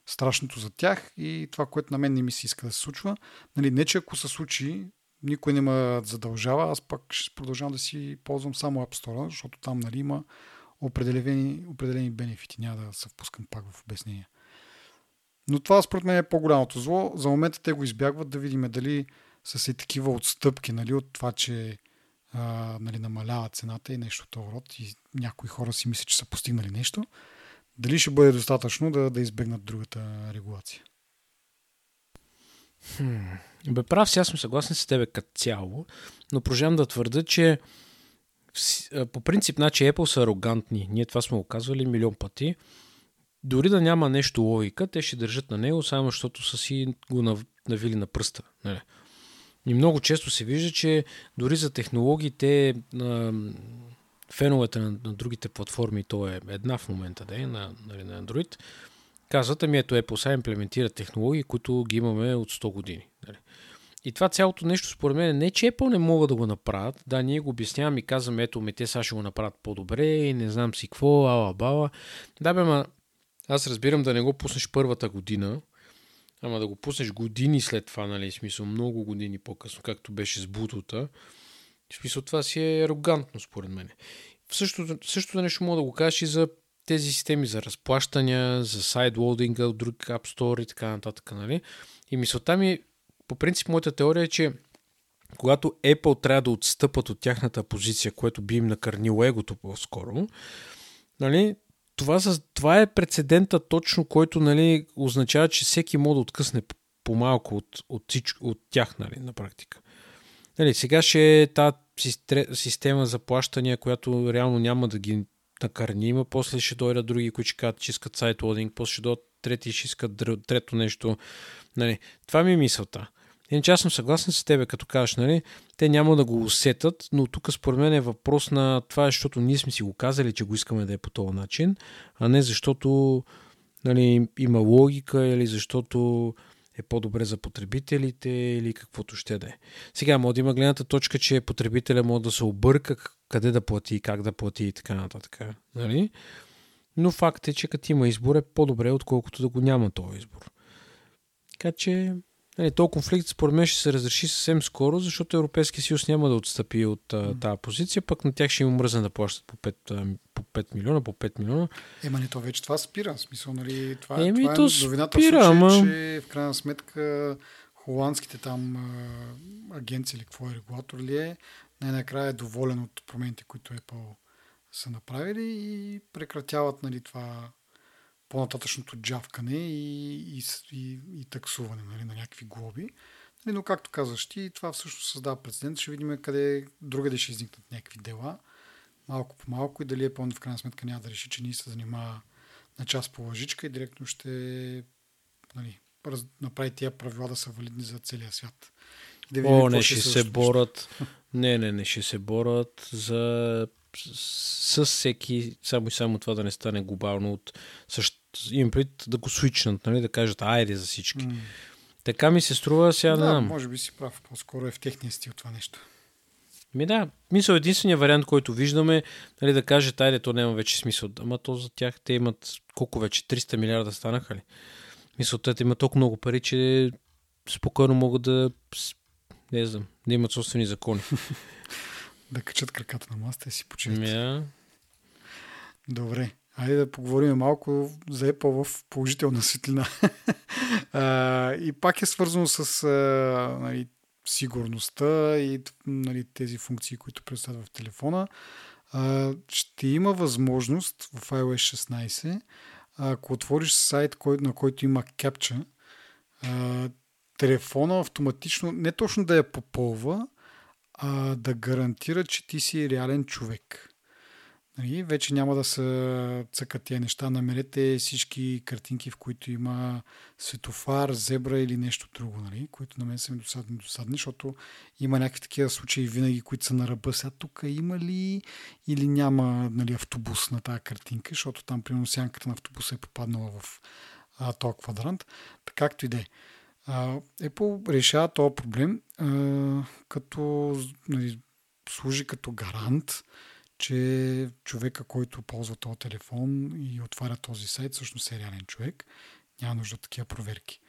страшното за тях и това, което на мен не ми се иска да се случва. Нали, не, че ако се случи, никой не ме задължава, аз пак ще продължавам да си ползвам само App Store, защото там нали, има определени, определени бенефити. Няма да се впускам пак в обяснения. Но това според мен е по-голямото зло. За момента те го избягват да видим дали са си такива отстъпки нали, от това, че а, нали, намалява цената и нещо от род и някои хора си мислят, че са постигнали нещо. Дали ще бъде достатъчно да, да избегнат другата регулация? Хм. Бе, прав си, аз съм съгласен с тебе като цяло, но продължавам да твърда, че по принцип, значи Apple са арогантни. Ние това сме го казвали милион пъти. Дори да няма нещо логика, те ще държат на него, само защото са си го навили на пръста. Нали? И много често се вижда, че дори за технологиите феновете на, на другите платформи, то е една в момента, да е, на, нали, на Android, казват, ами ето Apple сега имплементира технологии, които ги имаме от 100 години. Нали. И това цялото нещо, според мен, не че Apple не могат да го направят. Да, ние го обясняваме и казваме, ето, ме те сега ще го направят по-добре и не знам си какво, ала бала. Да, бе, ма, аз разбирам да не го пуснеш първата година, ама да го пуснеш години след това, нали, смисъл много години по-късно, както беше с бутота. В смисъл това си е арогантно, според мен. Същото, същото нещо мога да го кажеш и за тези системи за разплащания, за сайдлоудинга от друг App Store и така нататък. Нали? И мисълта ми, по принцип, моята теория е, че когато Apple трябва да отстъпат от тяхната позиция, което би им накърнило егото по-скоро, нали, това, това е прецедента точно, който нали, означава, че всеки може да откъсне по-малко от, от, от тях нали, на практика. Нали, сега ще е тази система за плащания, която реално няма да ги накърни. Има, после ще дойдат други, които ще кажат, че искат сайт лодинг, после ще дойдат трети, ще искат трето нещо. Нали, това ми е мисълта. Иначе аз съм съгласен с тебе, като кажеш, нали, те няма да го усетат, но тук според мен е въпрос на това, защото ние сме си го казали, че го искаме да е по този начин, а не защото нали, има логика или защото е по-добре за потребителите или каквото ще да е. Сега може да има гледната точка, че потребителя може да се обърка къде да плати, как да плати и така нататък. Нали? Но факт е, че като има избор е по-добре, отколкото да го няма този избор. Така че Нали, то конфликт според мен ще се разреши съвсем скоро, защото Европейския съюз няма да отстъпи от тази позиция, пък на тях ще им мръзна да плащат по 5, по 5 милиона, по 5 милиона. Ема не, то вече това спира. В смисъл, нали, това, Еми, това то е новината спира, в случай, ама... че в крайна сметка холандските там агенции или какво е регулатор ли е, най-накрая е доволен от промените, които Apple са направили и прекратяват нали, това по-нататъчното джавкане и, и, и, и таксуване нали, на някакви глоби. Нали, но както казваш ти, това всъщност създава прецедент. Ще видим къде другаде ще изникнат някакви дела, малко по малко и дали е пълно в крайна сметка няма да реши, че ние се занимава на част по лъжичка и директно ще нали, направи тия правила да са валидни за целия свят. Да видим, О, не, ще се борят. Не, не, не, ще се борят за с всеки, само и само това да не стане глобално от същ... имам пред да го свичнат, нали, да кажат айде за всички. Mm. Така ми се струва сега да, да може би си прав. По-скоро е в техния стил това нещо. Ми да, мисъл единствения вариант, който виждаме, нали, да каже, айде, то няма вече смисъл. Ама то за тях те имат колко вече? 300 милиарда станаха ли? Мисля, те имат толкова много пари, че спокойно могат да не знам, да имат собствени закони. да качат краката на маста и си починят. Yeah. Добре. Айде да поговорим малко за Apple в положителна светлина. и пак е свързано с а, нали, сигурността и нали, тези функции, които представят в телефона. А, ще има възможност в iOS 16, ако отвориш сайт, на който има капча, телефона автоматично не точно да я попълва, а да гарантира, че ти си реален човек. Нали? Вече няма да се цъкат тия неща. Намерете всички картинки, в които има светофар, зебра или нещо друго, нали? които на мен са ми досадни, досадни, защото има някакви такива случаи винаги, които са на ръба. Сега тук има ли или няма нали, автобус на тази картинка, защото там, примерно, сянката на автобуса е попаднала в а, този квадрант. Така както и да е. Apple решава този проблем, а, като нали, служи като гарант, че човека, който ползва този телефон и отваря този сайт, всъщност е реален човек. Няма нужда от такива проверки.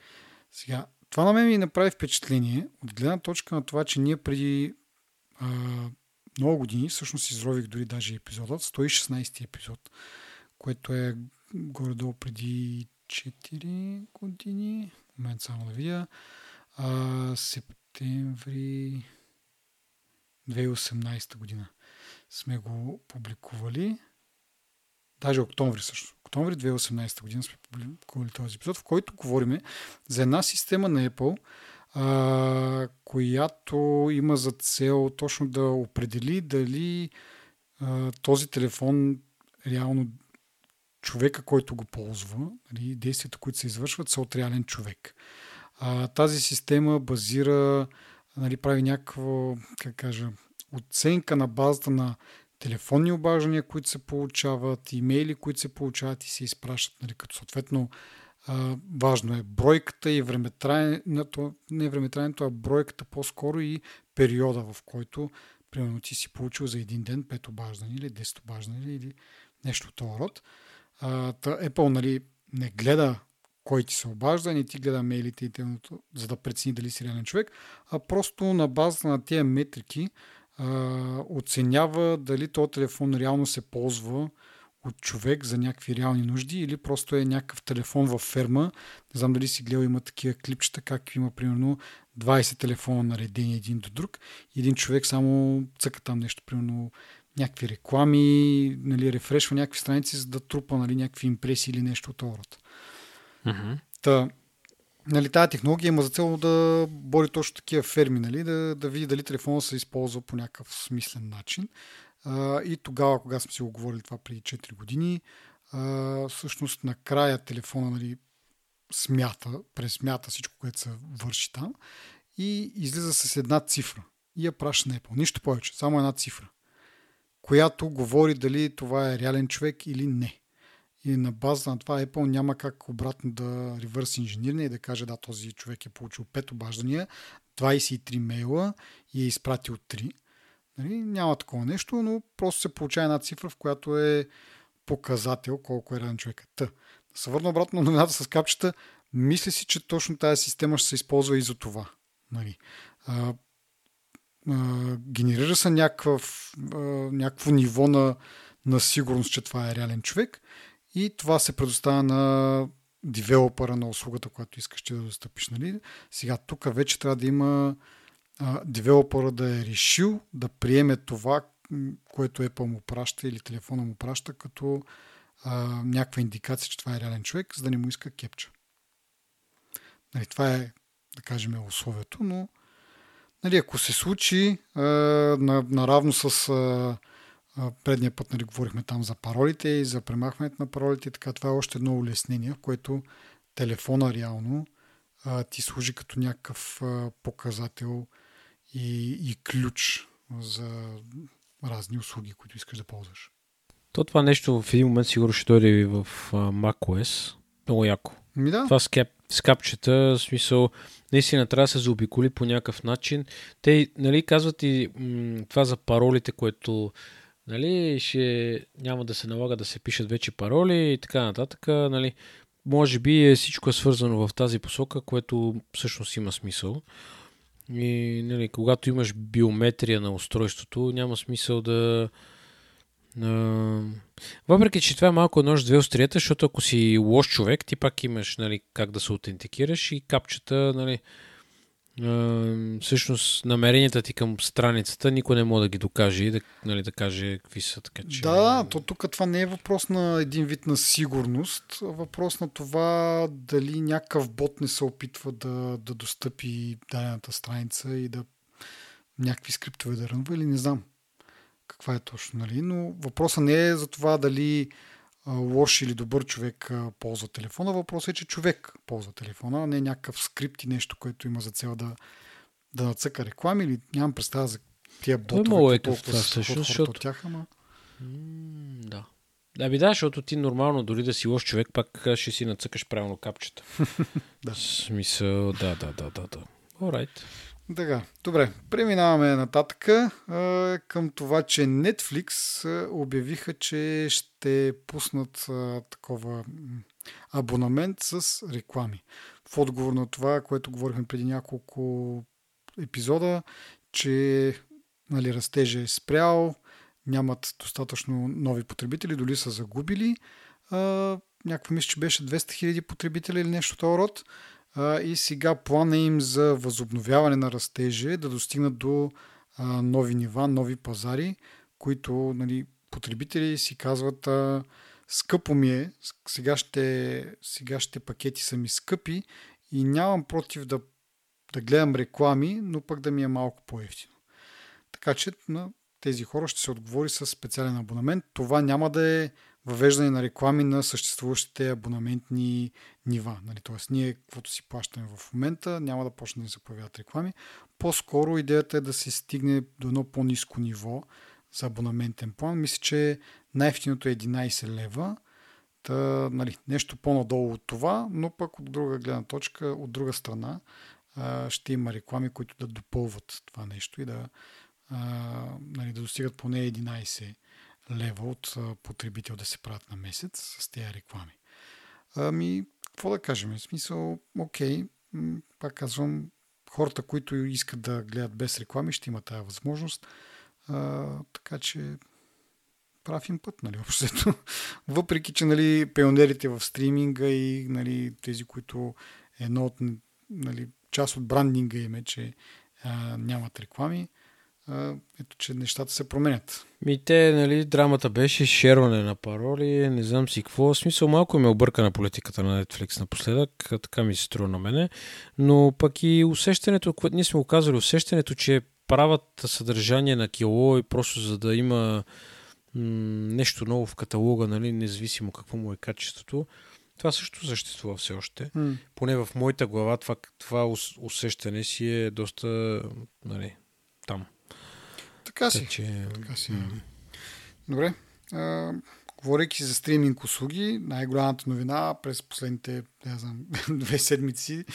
Сега, това на мен ми направи впечатление от гледна точка на това, че ние преди а, много години, всъщност изрових дори даже епизодът, 116 епизод, което е горе-долу преди 4 години, момент само да видя, а, септември 2018 година сме го публикували. Даже октомври също. Октомври 2018 година сме публикували този епизод, в който говорим за една система на Apple, а, която има за цел точно да определи дали а, този телефон реално човека, който го ползва, нали, действията, които се извършват, са от реален човек. А, тази система базира, нали, прави някаква, как кажа, оценка на базата на телефонни обаждания, които се получават, имейли, които се получават и се изпращат, нали, като съответно а, важно е бройката и времетраенето, не времетраенето, а бройката по-скоро и периода, в който примерно ти си получил за един ден 5 обаждания или 10 обаждания или нещо от този род. А, Apple нали, не гледа кой ти се обажда, не ти гледа мейлите и темното, за да прецени дали си реален човек, а просто на базата на тези метрики оценява дали този телефон реално се ползва от човек за някакви реални нужди или просто е някакъв телефон във ферма. Не знам дали си гледал, има такива клипчета, как има примерно 20 телефона наредени един до друг. Един човек само цъка там нещо, примерно някакви реклами, нали, рефрешва някакви страници, за да трупа нали, някакви импресии или нещо от това. Mm-hmm. Та, нали, тази технология има за цел да бори точно такива ферми, нали, да, да види дали телефона се използва по някакъв смислен начин. А, и тогава, когато сме си го говорили това преди 4 години, а, всъщност накрая телефона нали, смята, пресмята всичко, което се върши там и излиза с една цифра и я праща на Apple. Нищо повече, само една цифра която говори дали това е реален човек или не. И на база на това Apple няма как обратно да ревърс инженирне и да каже да, този човек е получил 5 обаждания, 23 мейла и е изпратил 3. Нали? Няма такова нещо, но просто се получава една цифра, в която е показател колко е реален човек. Та, да се върна обратно на новината с капчета. Мисля си, че точно тази система ще се използва и за това. Нали. А, а, генерира се някакъв, а, някакво ниво на, на сигурност, че това е реален човек и това се предоставя на девелопера на услугата, която искаш да достъпиш. Нали? Сега тук вече трябва да има девелопера да е решил да приеме това, което Apple му праща или телефона му праща, като а, някаква индикация, че това е реален човек, за да не му иска кепча. Нали, това е, да кажем, условието, но нали, ако се случи а, на, наравно с а, а, предния път, нали, говорихме там за паролите и за премахването на паролите, така това е още едно улеснение, в което телефона реално а, ти служи като някакъв а, показател и, и ключ за разни услуги, които искаш да ползваш. То това нещо в един момент сигурно ще дойде и в macOS. Много яко. Ми да. Това с, кеп, с капчета, в смисъл, наистина трябва да се заобиколи по някакъв начин. Те, нали, казват и м- това за паролите, което нали, ще няма да се налага да се пишат вече пароли и така нататък. Нали. Може би е всичко е свързано в тази посока, което всъщност има смисъл. И нали, когато имаш биометрия на устройството, няма смисъл да. Uh, въпреки, че това е малко нож две острията, защото ако си лош човек, ти пак имаш нали, как да се аутентикираш и капчета, нали, всъщност намеренията ти към страницата никой не може да ги докаже и да, нали, да каже какви са. Така, че... Да, то тук това не е въпрос на един вид на сигурност, въпрос на това дали някакъв бот не се опитва да, да достъпи дадената страница и да някакви скриптове да рънва или не знам каква е точно. Нали? Но въпросът не е за това дали лош или добър човек ползва телефона. Въпросът е, че човек ползва телефона, а не някакъв скрипт и нещо, което има за цел да, да нацъка реклами или нямам представа за тия ботове. е това всъщност, защото... От тях, ама... да. Да, би да, защото ти нормално, дори да си лош човек, пак ще си нацъкаш правилно капчета. да. Смисъл, да, да, да, да, да. Alright. Така, добре. Преминаваме нататък към това, че Netflix обявиха, че ще пуснат такова абонамент с реклами. В отговор на това, което говорихме преди няколко епизода, че нали, растежа е спрял, нямат достатъчно нови потребители, дори са загубили. А, някакво мисля, че беше 200 000 потребители или нещо този род и сега плана им за възобновяване на растеже е да достигнат до нови нива, нови пазари, които нали, потребители си казват а, скъпо ми е, сегашните, сегашните пакети са ми скъпи и нямам против да, да гледам реклами, но пък да ми е малко по-ефтино. Така че на тези хора ще се отговори с специален абонамент. Това няма да е въвеждане на реклами на съществуващите абонаментни нива. Нали? Тоест, ние, каквото си плащаме в момента, няма да почне да се появяват реклами. По-скоро идеята е да се стигне до едно по-низко ниво за абонаментен план. Мисля, че най-ефтиното е 11 лева. Та, нали, нещо по-надолу от това, но пък от друга гледна точка, от друга страна, ще има реклами, които да допълват това нещо и да, нали, да достигат поне 11 лева от потребител да се правят на месец с тези реклами. Ами, какво да кажем? В смисъл, окей, пак казвам, хората, които искат да гледат без реклами, ще имат тази възможност. А, така че прав им път, нали, общото. Въпреки, че нали, пионерите в стриминга и нали, тези, които едно от нали, част от брандинга им е, че а, нямат реклами, ето, че нещата се променят. Ми те, нали, драмата беше шерване на пароли, не знам си какво. В смисъл малко ме обърка на политиката на Netflix напоследък, така ми се струва на мене. Но пък и усещането, което ние сме го казали, усещането, че правят съдържание на кило и просто за да има м- нещо ново в каталога, нали, независимо какво му е качеството, това също съществува все още. Mm. Поне в моята глава това, това усещане си е доста нали, там. Така си. Че... Така си. Добре. А, говорейки за стриминг услуги, най-голямата новина през последните не знам, две седмици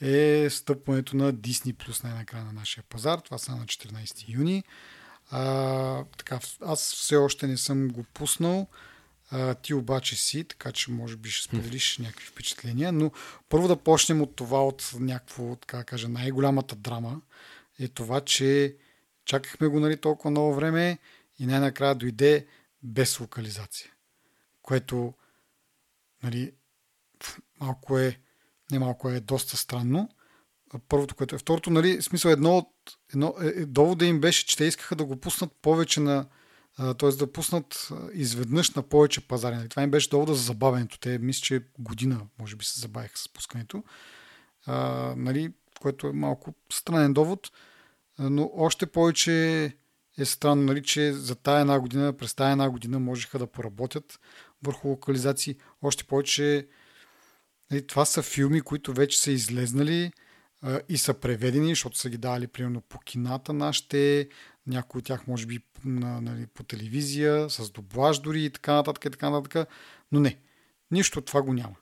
е стъпването на Disney Plus най-накрая на нашия пазар. Това са на 14 юни. А, така, аз все още не съм го пуснал. А, ти обаче си, така че може би ще споделиш някакви впечатления, но първо да почнем от това, от някакво, така да кажа, най-голямата драма е това, че чакахме го нали, толкова много време и най-накрая дойде без локализация. Което нали, малко е, не малко е доста странно. Първото, което е. Второто, нали, смисъл едно от едно, е, е, довода им беше, че те искаха да го пуснат повече на т.е. да пуснат изведнъж на повече пазари. Нали? Това им беше довода за забавянето. Те мисля, че година, може би, се забавиха с пускането. А, нали, което е малко странен довод, но още повече е странно, нали, че за тая една година, през тая една година можеха да поработят върху локализации. Още повече нали, това са филми, които вече са излезнали а, и са преведени, защото са ги дали примерно по кината нашите, някои от тях може би на, нали, по телевизия, с доблаж дори и така нататък и така нататък. Но не, нищо от това го няма.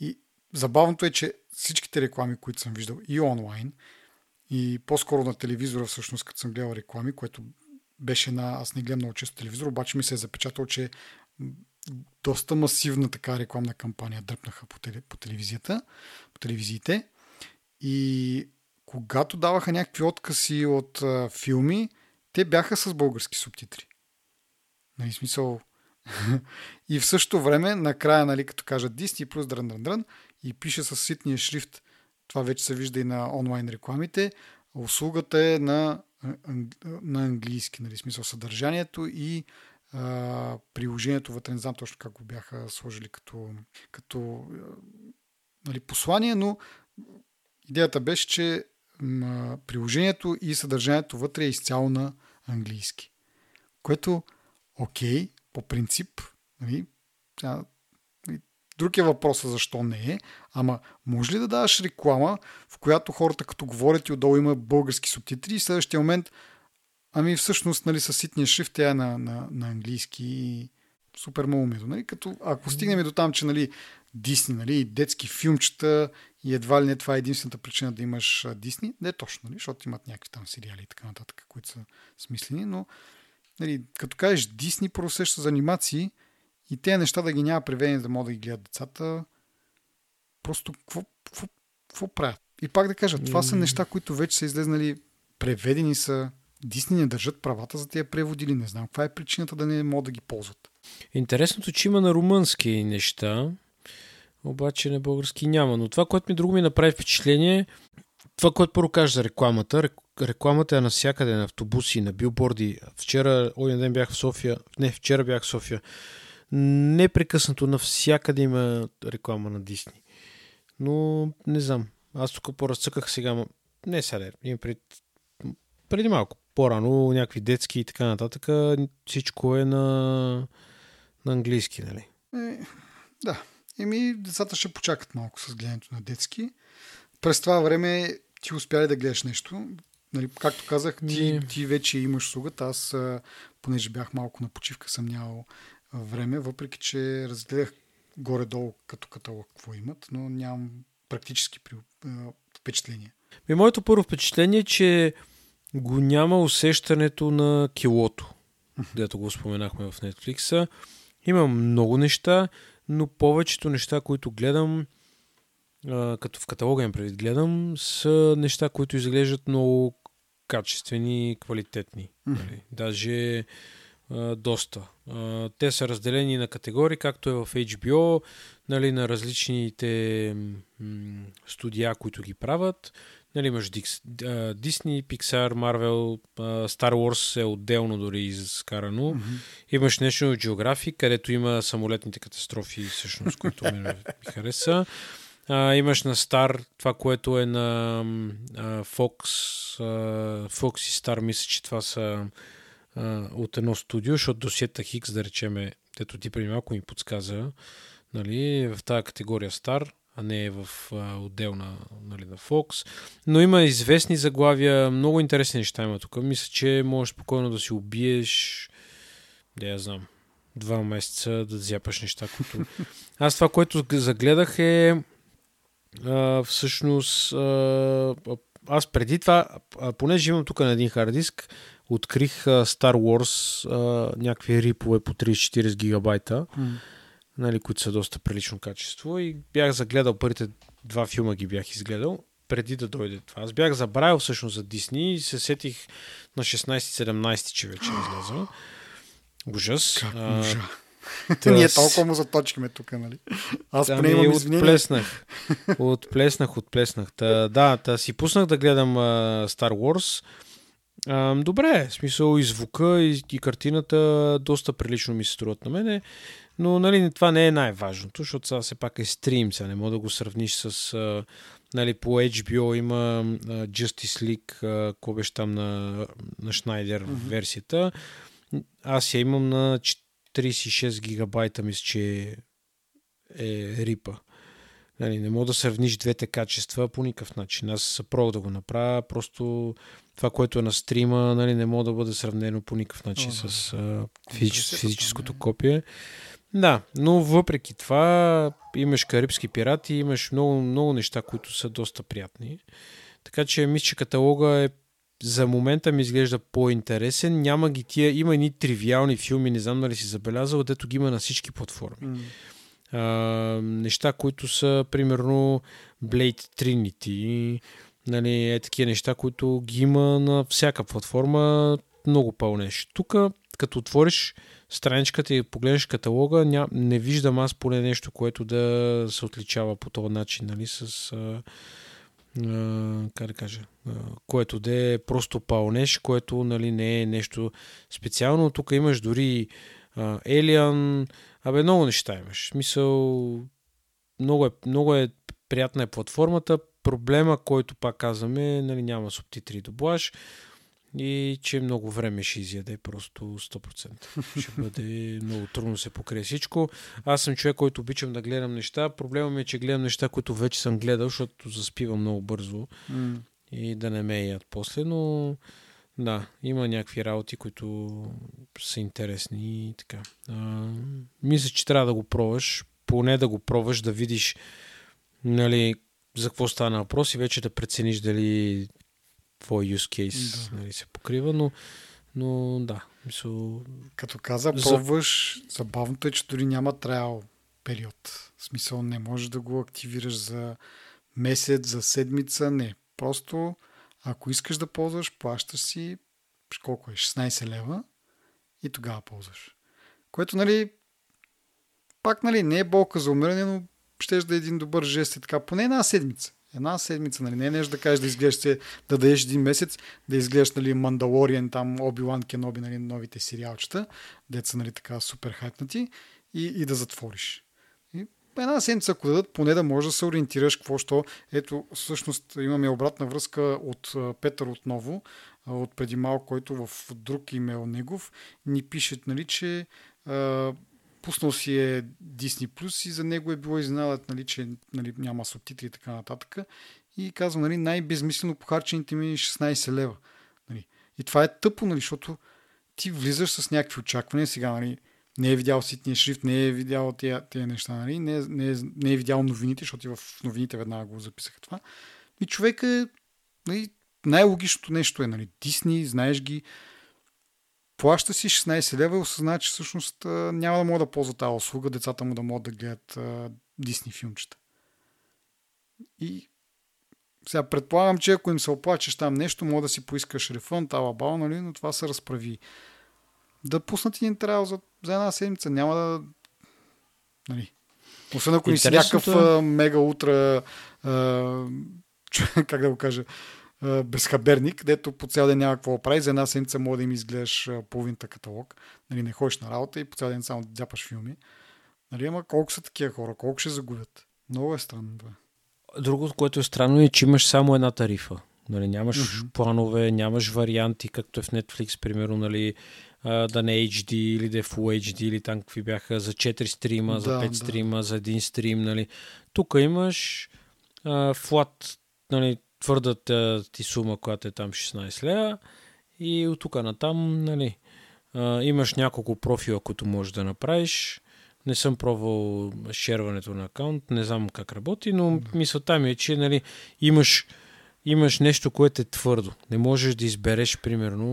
И забавното е, че всичките реклами, които съм виждал и онлайн, и по-скоро на телевизора, всъщност, като съм гледал реклами, което беше на... Аз не гледам много често телевизор, обаче ми се е запечатал, че доста масивна така рекламна кампания дръпнаха по, теле, по телевизията, по телевизиите. И когато даваха някакви откази от а, филми, те бяха с български субтитри. Нали, смисъл. и в същото време, накрая, нали, като кажат Disney плюс дрън, дрън, дрън, и пише с ситния шрифт, това вече се вижда и на онлайн рекламите, услугата е на, на английски, нали, смисъл съдържанието и а, приложението вътре, не знам точно как го бяха сложили като, като нали, послание, но идеята беше, че приложението и съдържанието вътре е изцяло на английски. Което, окей, по принцип, нали, друг е въпроса защо не е, ама може ли да даваш реклама, в която хората като говорят и отдолу има български субтитри и в следващия момент ами всъщност нали, с ситния шрифт тя е на, на, на английски и супер малумието. Нали? Като, ако стигнем до там, че нали, Дисни, нали, детски филмчета и едва ли не това е единствената причина да имаш Дисни. Не е точно, нали, защото имат някакви там сериали и така нататък, които са смислени, но нали, като кажеш Дисни, просеща за анимации и тези неща да ги няма преведени да могат да ги гледат децата, просто какво, какво, какво правят? И пак да кажа, това са неща, които вече са излезнали, преведени са, Дисни не държат правата за тия преводи или не знам каква е причината да не могат да ги ползват. Интересното, че има на румънски неща, обаче на български няма. Но това, което ми друго ми направи впечатление, това, което първо кажа за рекламата. Рекламата е навсякъде, на автобуси, на билборди. Вчера, один ден бях в София. Не, вчера бях в София. Непрекъснато навсякъде има реклама на Дисни. Но не знам. Аз тук поразцъках сега. Не сега, имам пред... преди малко. По-рано някакви детски и така нататък. Всичко е на, на английски, нали? Е, да. Еми, децата ще почакат малко с гледането на детски. През това време ти успя ли да гледаш нещо? Нали, както казах, ти, ти вече имаш слугата. Аз, понеже бях малко на почивка, съм нямал време, въпреки че разгледах горе-долу като каталог какво имат, но нямам практически впечатление. Ми, моето първо впечатление е, че го няма усещането на килото, дето го споменахме в Netflix. Има много неща но повечето неща, които гледам, като в каталога им предвид гледам, са неща, които изглеждат много качествени и квалитетни. Mm-hmm. Даже доста. Те са разделени на категории, както е в HBO, нали, на различните студия, които ги правят. Нали, имаш Disney, Pixar, Marvel, Star Wars е отделно дори изкарано. Mm-hmm. Имаш National Geographic, където има самолетните катастрофи, всъщност, които ми, ми хареса. А, имаш на Star това, което е на а, Fox. А, Fox и Star, мисля, че това са а, от едно студио, защото досиета Хикс, да речеме, тето ти преди малко ми подсказа, нали, в тази категория Star а не е в а, отделна нали, на Fox. Но има известни заглавия, много интересни неща има тук. Мисля, че можеш спокойно да си убиеш, да я знам, два месеца да зяпаш неща, които... Аз това, което загледах е а, всъщност а, аз преди това, понеже имам тук на един хард диск, открих Star Wars някакви рипове по 30-40 гигабайта, mm. нали, които са доста прилично качество и бях загледал първите два филма ги бях изгледал преди да дойде това. Аз бях забравил всъщност за Дисни и се сетих на 16-17, че вече излязъл. Ужас. Как а, Та, Ние толкова му заточкиме тук, нали? Аз поне имам извинение. Отплеснах. Отплеснах, отплеснах. Та, да, та си пуснах да гледам uh, Star Wars. Uh, добре, в смисъл и звука, и, и картината доста прилично ми се струват на мене. Но нали, това не е най-важното, защото сега все пак е стрим, сега не мога да го сравниш с... Uh, нали, по HBO има uh, Justice League, uh, какво беше там на, на Шнайдер mm-hmm. версията. Аз я имам на 36 гигабайта, мисля, че е рипа. Нали, не мога да сравниш двете качества по никакъв начин. Аз пробвах да го направя, просто това, което е на стрима, нали, не мога да бъде сравнено по никакъв начин О, с а, физич, физическото копие. Да, но въпреки това имаш Карибски пирати, имаш много, много неща, които са доста приятни. Така че мисля, че каталога е за момента ми изглежда по-интересен. Няма ги тия, има едни тривиални филми, не знам дали си забелязал, дето ги има на всички платформи. Mm. А, неща, които са, примерно, Blade Trinity, нали, е такива неща, които ги има на всяка платформа, много пълнеш. Тук, като отвориш страничката и погледнеш каталога, ня, не виждам аз поне нещо, което да се отличава по този начин, нали, с... А, как да кажа, което да е просто пълнеш, което нали, не е нещо специално. Тук имаш дори Alien, абе много неща имаш. Смисъл, много е, много е приятна е платформата. Проблема, който пак казваме, нали, няма субтитри и доблаж и че много време ще изяде просто 100%. Ще бъде много трудно се покрие всичко. Аз съм човек, който обичам да гледам неща. Проблема ми е, че гледам неща, които вече съм гледал, защото заспивам много бързо mm. и да не ме яд после, но да, има някакви работи, които са интересни и така. А, мисля, че трябва да го пробваш, поне да го пробваш, да видиш нали, за какво стана въпрос и вече да прецениш дали твой use case да. нали, се покрива, но, но да. Мисъл... Като каза, пробваш, за... забавното е, че дори няма траял период. В смисъл не можеш да го активираш за месец, за седмица, не. Просто ако искаш да ползваш, плащаш си колко е, 16 лева и тогава ползваш. Което, нали, пак, нали, не е болка за умиране, но ще да е един добър жест и така, поне една седмица. Една седмица, нали? Не е нещо да кажеш да изглеждаш се, да дадеш един месец, да изглеждаш, нали, Мандалориен, там, Оби-Лан Кеноби, нали, новите сериалчета, деца, нали, така супер хайпнати и, и да затвориш. И една седмица, ако дадат, поне да можеш да се ориентираш какво що. Ето, всъщност имаме обратна връзка от Петър отново, от преди малко, който в друг имейл негов ни пише, нали, че пуснал си е Disney Plus и за него е било изненадат, нали, че нали, няма субтитри и така нататък. И казвам, нали, най-безмислено похарчените ми 16 е лева. Нали. И това е тъпо, нали, защото ти влизаш с някакви очаквания. Сега, нали, не е видял ситния шрифт, не е видял тези, тези неща, нали, не, е, не, е, не е видял новините, защото и в новините веднага го записаха това. И човек е, нали, най-логичното нещо е, нали, Дисни, знаеш ги, плаща си 16 лева и осъзнава, че всъщност няма да мога да ползва тази услуга, децата му да могат да гледат Дисни филмчета. И сега предполагам, че ако им се оплачеш там нещо, мога да си поискаш рефънд, ала бал, нали? но това се разправи. Да пуснат един трайл за, за една седмица, няма да... Нали. Освен ако Интересното... не си някакъв мега утра, а, как да го кажа, безхаберник, дето по цял ден няма какво прави. За една седмица може да им изгледаш половината каталог. Нали, не ходиш на работа и по цял ден само дяпаш филми. Нали, ама колко са такива хора? Колко ще загубят? Много е странно това. Другото, което е странно е, че имаш само една тарифа. Нали, нямаш mm-hmm. планове, нямаш варианти, както е в Netflix, примерно, нали, да не е HD или да е Full HD или там какви бяха за 4 стрима, да, за 5 да. стрима, за един стрим. Нали. Тук имаш а, флат, нали, твърдата ти сума, която е там 16 лева и от тук натам, нали, а, имаш няколко профила, които можеш да направиш. Не съм пробвал шерването на акаунт, не знам как работи, но мисълта ми е, че нали, имаш имаш нещо, което е твърдо. Не можеш да избереш, примерно...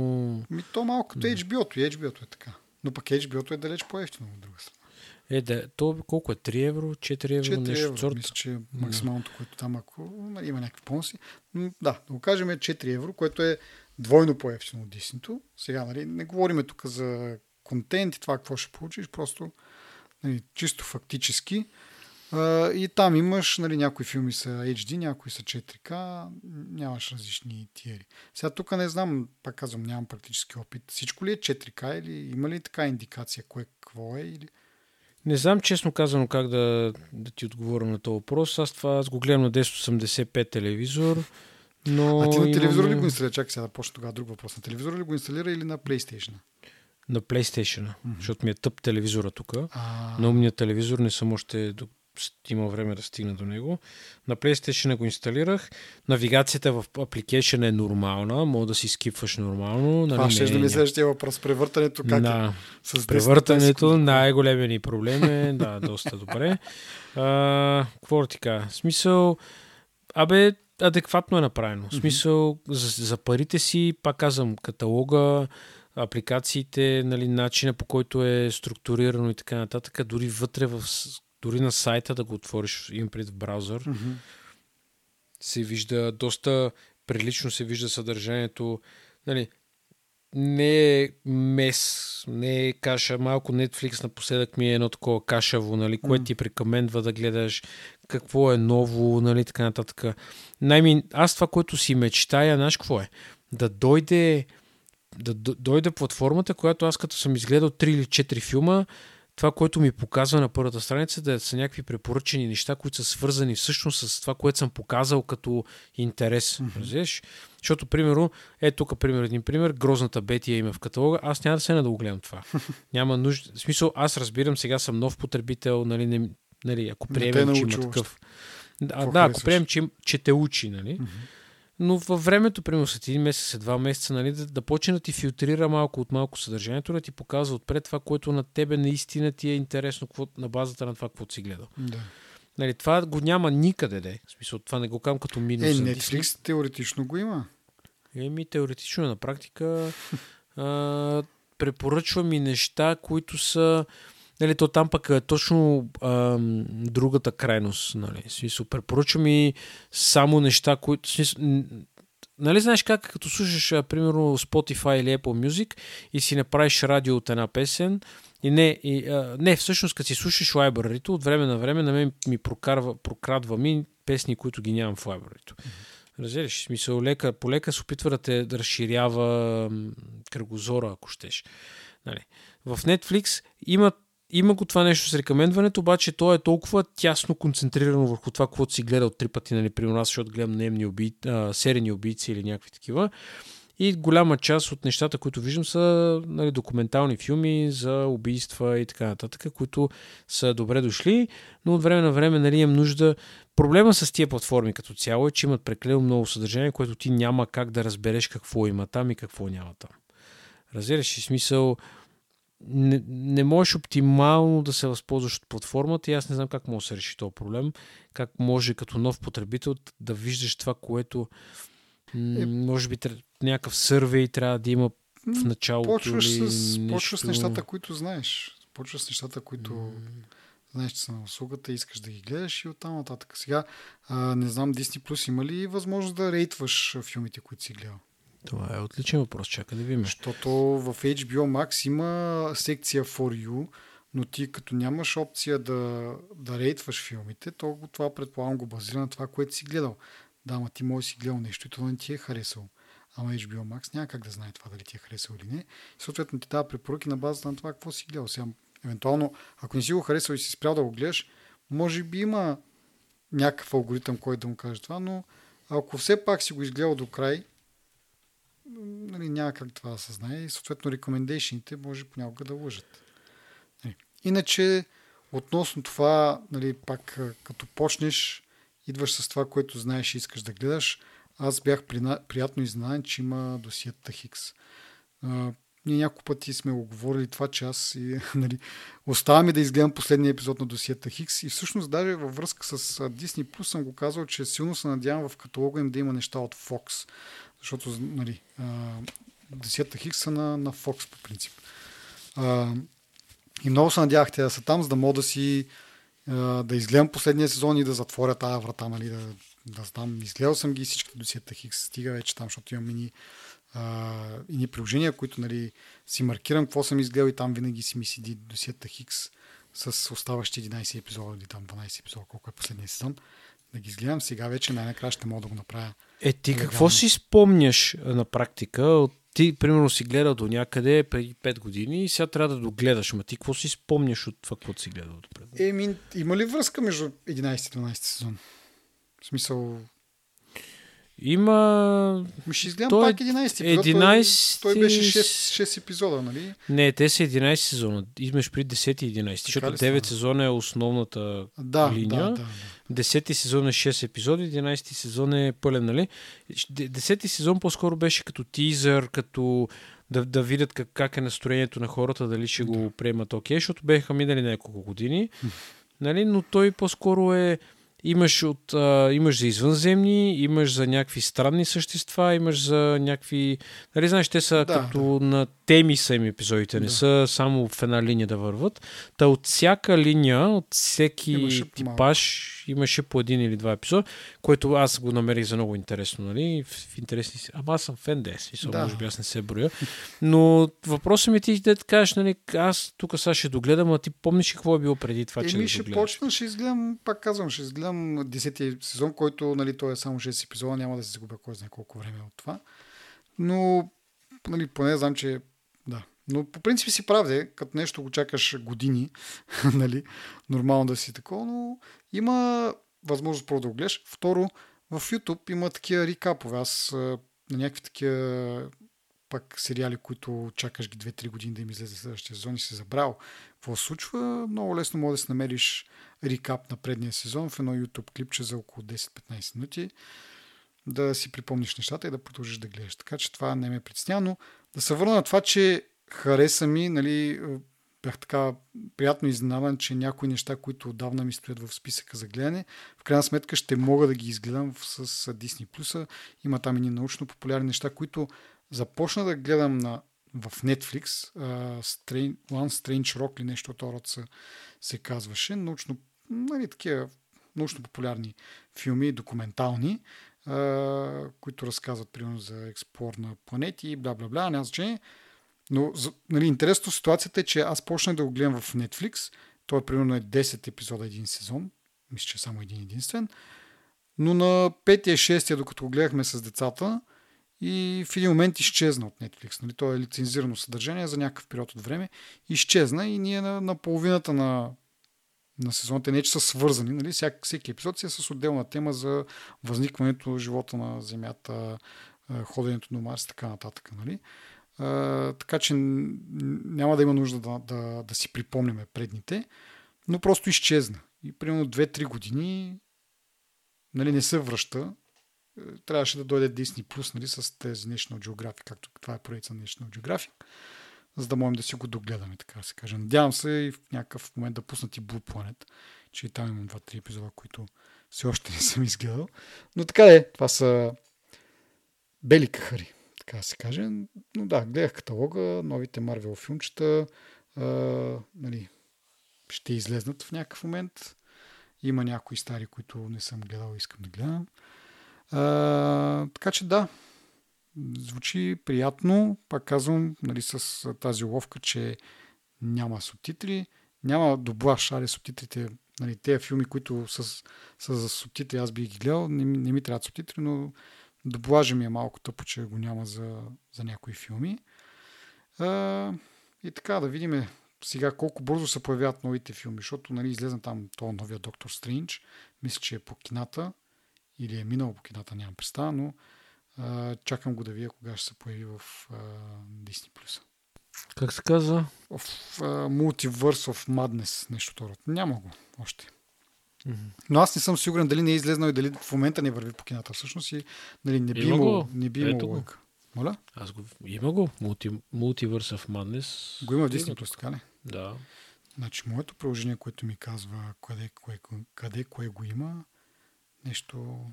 Ми то малко като HBO-то. HBO-то е така. Но пък HBO-то е далеч по-ефтино от друга страна. Е, да, то колко е? 3 евро? 4 евро? 4 нещо евро, сорта? мисля, че е максималното, което там, ако нали, има някакви бонуси. М, Да, да го кажем е 4 евро, което е двойно по-ефтино от Disney. Сега, нали, не говориме тук за контент и това какво ще получиш, просто нали, чисто фактически. А, и там имаш, нали, някои филми са HD, някои са 4K, нямаш различни тиери. Сега тук не знам, пак казвам, нямам практически опит. Всичко ли е 4K или има ли така индикация кое какво е? Или... Не знам честно казано как да, да ти отговоря на този въпрос. Аз това аз го гледам на 1085 телевизор, но А ти на телевизора ли имам- го инсталира? Чакай сега да почна тогава друг въпрос. На телевизора ли го инсталира или на PlayStation? На PlayStation, Мгм. защото ми е тъп телевизора тук. А, На умния телевизор не съм още. Има време да стигна до него. На PlayStation го инсталирах. Навигацията в application е нормална, мога да си скипваш нормално. Нали, това ще не да е ми следващия въпрос. Превъртането как е? Да. С 10 Превъртането, секунди. най-големият ни проблем е, да, доста добре. А, какво? В Смисъл, абе, адекватно е направено. В смисъл, за, за парите си, пак казвам, каталога, апликациите, нали, начина по който е структурирано и така нататък, дори вътре в, с- дори на сайта да го отвориш, имам пред в браузър, Мгм. се вижда доста прилично се вижда съдържанието. Нали, не е мес, не е каша. Малко Netflix напоследък ми е едно такова кашаво, нали, което ти прекамендва да гледаш какво е ново, нали, така нататък. Най-ми, аз това, което си мечтая, знаеш какво е? Да дойде да дойде платформата, която аз като съм изгледал 3 или 4 филма, това, което ми показва на първата страница, да са някакви препоръчени неща, които са свързани всъщност с това, което съм показал като интерес. Mm-hmm. Разбираш? Защото, примерно, е тук, пример, един пример, грозната Бетия има в каталога, аз няма да се да го гледам това. Няма нужда. В смисъл, аз разбирам, сега съм нов потребител, нали, не, нали ако приемем, че има такъв. Да, да, ако приемем, че, че те учи, нали? Но във времето, примерно след един месец, след два месеца, нали, да, да почне да ти филтрира малко от малко съдържанието, да ти показва отпред това, което на тебе наистина ти е интересно какво, на базата на това, какво си гледал. Да. Нали, това го няма никъде, де. В смисъл, това не го кам като минус. Е, Netflix теоретично го има. Disney. Еми, теоретично на практика а, препоръчва ми неща, които са Нали, то там пък е точно ам, другата крайност. Нали. Смисъл, препоръчва ми само неща, които... Смисъл, нали знаеш как, като слушаш, а, примерно, Spotify или Apple Music и си направиш радио от една песен, и не, и, а, не, всъщност, като си слушаш лайбрарито, от време на време на мен ми прокарва, прокрадва ми песни, които ги нямам в лайбрарито. Разбираш, в смисъл, лека, полека се опитва да те да разширява кръгозора, ако щеш. Нали. В Netflix има, има го това нещо с рекомендването, обаче то е толкова тясно концентрирано върху това, което си гледал три пъти, нали, при нас, защото гледам наемни уби, а, серийни убийци или някакви такива. И голяма част от нещата, които виждам, са нали, документални филми за убийства и така нататък, които са добре дошли, но от време на време нали, имам нужда. Проблема с тия платформи като цяло е, че имат прекалено много съдържание, което ти няма как да разбереш какво има там и какво няма там. Разбираш ли смисъл? Не, не можеш оптимално да се възползваш от платформата и аз не знам как може да се реши този проблем. Как може като нов потребител да виждаш това, което м- Е. може би някакъв сървей трябва да има в началото. Почваш или с, нещо... почваш с нещата, които знаеш. Почваш с нещата, които знаеш, че са на услугата, искаш да ги гледаш и оттам нататък. Сега, а, не знам, Disney Plus има ли възможност да рейтваш филмите, които си гледал? Това е отличен въпрос, чакай да видим. Защото в HBO Max има секция For You, но ти като нямаш опция да, да рейтваш филмите, то това предполагам го базира на това, което си гледал. Да, ама ти може си гледал нещо и то не ти е харесало. Ама HBO Max няма как да знае това дали ти е харесало или не. Съответно ти дава препоръки на базата на това, какво си гледал. Сега, евентуално, ако не си го харесал и си спрял да го гледаш, може би има някакъв алгоритъм, който да му каже това, но ако все пак си го изгледал до край, нали, няма как това да се знае и съответно рекомендейшните може понякога да лъжат. Нали. Иначе, относно това, нали, пак като почнеш, идваш с това, което знаеш и искаш да гледаш, аз бях прина... приятно изненадан, че има досиета Хикс. Ние няколко пъти сме го това, че аз и, нали, оставаме да изгледам последния епизод на досиета Хикс и всъщност даже във връзка с Disney Plus съм го казал, че силно се надявам в каталога им да има неща от Fox, защото нали, досиета Хикс са на, на Fox по принцип. А, и много се надявах те да са там, за да мога да си да изгледам последния сезон и да затворя тази врата, нали, да, да знам. Изгледал съм ги всички досиета Хикс, стига вече там, защото имам ини а, ни приложения, които нали, си маркирам какво съм изгледал и там винаги си ми седи досиета Хикс с оставащи 11 епизода или там 12 епизода, колко е последния сезон, да ги изгледам. Сега вече най-накрая ще мога да го направя. Е, ти легално. какво си спомняш на практика ти, примерно, си гледал до някъде преди 5 години и сега трябва да догледаш. Ма ти какво си спомняш от това, което си гледал допред? Еми, има ли връзка между 11 и 12 сезон? В смисъл, има... Ще изгледам той, пак 11 епизод. 11... Той, той беше 6, 6 епизода, нали? Не, те са 11 сезона. Имаш при 10 и 11. Защото 9 сезона е основната да, линия. Да, да, да. 10 сезон е 6 епизода, 11 сезон е пълен, нали? 10 сезон по-скоро беше като тизър, като да, да видят как, как е настроението на хората, дали ще да. го приемат окей, okay, защото беха минали няколко години. нали? Но той по-скоро е Имаш, от, а, имаш за извънземни, имаш за някакви странни същества, имаш за някакви... Нали знаеш, те са да, като да. на теми са им епизодите, не да. са само в една линия да върват. Та от всяка линия, от всеки имаше типаж имаше по един или два епизода, което аз го намерих за много интересно, нали? В интересни си. Ама аз съм фен дес, да. може би аз не се броя. Но въпросът ми е ти да кажеш, нали, аз тук сега ще догледам, а ти помниш какво е било преди това, Еми, че ще да почна, ще изгледам, пак казвам, ще изгледам 10 сезон, който, нали, той е само 6 епизода, няма да се загубя кой знае колко време от това. Но, нали, поне знам, че да, но по принцип си правде, като нещо го чакаш години, нали, нормално да си такова, но има възможност първо да го гледаш. Второ, в YouTube има такива рекапове. Аз на някакви такива пак сериали, които чакаш ги 2-3 години да им излезе следващия сезон и си забрал какво се случва, много лесно може да си намериш рекап на предния сезон в едно YouTube клипче за около 10-15 минути, да си припомниш нещата и да продължиш да гледаш. Така че това не ме притеснява, но да се върна на това, че хареса ми, нали, бях така приятно изненадан, че някои неща, които отдавна ми стоят в списъка за гледане, в крайна сметка ще мога да ги изгледам с Disney Plus. Има там и научно популярни неща, които започна да гледам на, в Netflix. Uh, Strange, One Strange Rock или нещо от род се, се казваше. Научно, нали, такива научно популярни филми, документални, uh, които разказват примерно за експлор на планети и бла бла бла, няма значение. Но нали, интересно ситуацията е, че аз почнах да го гледам в Netflix. Той е примерно е 10 епизода един сезон. Мисля, че е само един единствен. Но на 5-6, докато го гледахме с децата, и в един момент изчезна от Netflix. Нали? То е лицензирано съдържание за някакъв период от време. Изчезна и ние на, на половината на, на сезоните не че са свързани. Нали? Всяк, всеки епизод си е с отделна тема за възникването живота на Земята, ходенето на Марс и така нататък. Нали? така че няма да има нужда да, да, да си припомняме предните, но просто изчезна. И примерно 2-3 години нали, не се връща. Е, трябваше да дойде Disney Plus нали, с тези National Geographic, както това е проекта National Geographic, за да можем да си го догледаме, така да се каже. Надявам се и в някакъв момент да пуснат и Blue Planet, че и там имам 2-3 епизода, които все още не съм изгледал. Но така е, това са бели кахари така да се каже. Но да, гледах каталога, новите Марвел филмчета, а, нали, ще излезнат в някакъв момент. Има някои стари, които не съм гледал и искам да гледам. А, така че да, звучи приятно. Пак казвам, нали, с тази уловка, че няма субтитри, няма доблаш, аре субтитрите, нали, тези филми, които са, са за субтитри, аз би ги гледал, не, не ми трябват субтитри, но Доблажа ми е малко тъпо, че го няма за, за някои филми. А, и така, да видим сега колко бързо се появяват новите филми, защото нали, излезна там то новия Доктор Стрендж. Мисля, че е по кината или е минал по кината, нямам представа, но а, чакам го да видя кога ще се появи в а, Disney+. Как се казва? В uh, Multiverse of Madness, нещо това. Няма го още. Но аз не съм сигурен дали не е излезнал и дали в момента не върви по кината всъщност и нали, не би имало, не би имало Моля? Аз го... Има го. Multi... Multiverse of Madness. Го има в Disney Plus, така ли? Да. Значи, моето приложение, което ми казва къде кое, къде кое го има, нещо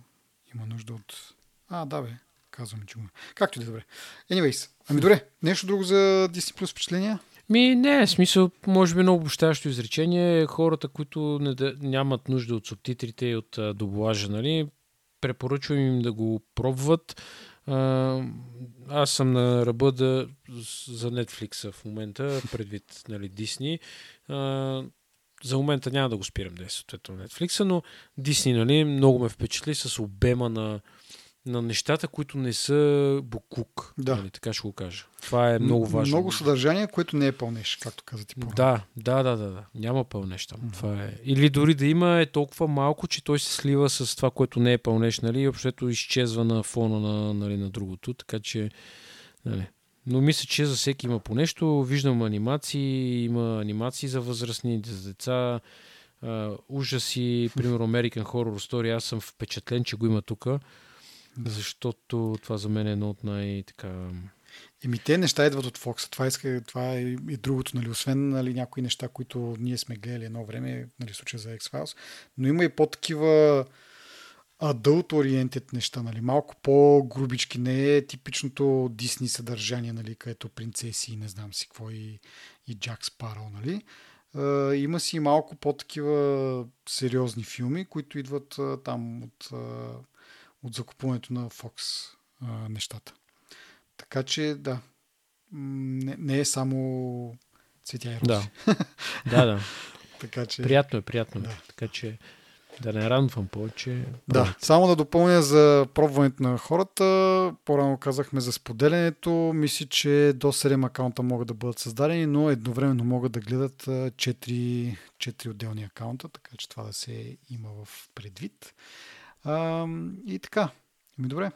има нужда от... А, да бе, казвам, че има. Както и да е добре. Anyways, ами добре, нещо друго за Disney Plus впечатления? Ми, не, смисъл, може би много обощаващо изречение. Хората, които не, нямат нужда от субтитрите и от доблажа, нали, препоръчвам им да го пробват. Аз съм на ръба да, за Netflix в момента, предвид нали, Disney. За момента няма да го спирам да е съответно Netflix, но Disney нали, много ме впечатли с обема на, на нещата, които не са буклук. Да. Нали, така ще го кажа. Това е много важно. Много съдържание, което не е пълнеш, както каза ти по Да, да, да, да, да. Няма пълнеш там. Mm-hmm. Това е. Или дори да има е толкова малко, че той се слива с това, което не е пълнеш, нали, и общото изчезва на фона на, нали, на другото, така че, нали. Но мисля, че за всеки има по нещо. Виждам анимации, има анимации за възрастни, за деца, а, ужаси, примерно American Horror Story. Аз съм впечатлен, че го има тук, защото това за мен е едно от най-така Еми, те неща идват от Fox. Това, иска, това е и другото, нали, освен нали, някои неща, които ние сме гледали едно време, нали, случая за X-Files, но има и по-такива adult oriented неща, нали, малко по-грубички, не е типичното Дисни съдържание, нали, където принцеси и не знам си какво и, и Джак Спаро, нали. Uh, има си малко по-такива сериозни филми, които идват uh, там от, uh, от закупуването на Fox uh, нещата. Така че, да, не, не е само цветя и рози. Да, да. да. така че... Приятно е, приятно е. Да. Така че да не радвам повече. Да, само да допълня за пробването на хората. По-рано казахме за споделянето. Мисля, че до 7 акаунта могат да бъдат създадени, но едновременно могат да гледат 4, 4 отделни акаунта, така че това да се има в предвид. А, и така. Ами добре.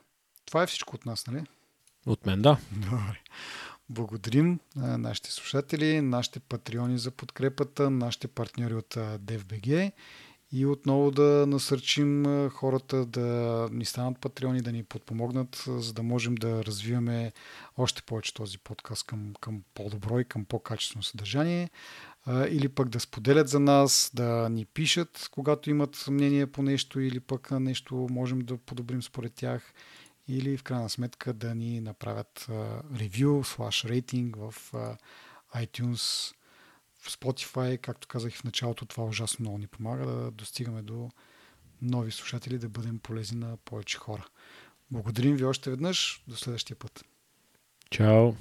Това е всичко от нас, нали? От мен, да. Добре. Благодарим на нашите слушатели, нашите патреони за подкрепата, нашите партньори от DFBG и отново да насърчим хората да ни станат патреони, да ни подпомогнат, за да можем да развиваме още повече този подкаст към, към по-добро и към по-качествено съдържание. Или пък да споделят за нас, да ни пишат, когато имат мнение по нещо или пък нещо можем да подобрим според тях или в крайна сметка да ни направят ревю, слаш рейтинг в iTunes, в Spotify, както казах в началото, това ужасно много ни помага да достигаме до нови слушатели, да бъдем полезни на повече хора. Благодарим ви още веднъж. До следващия път. Чао!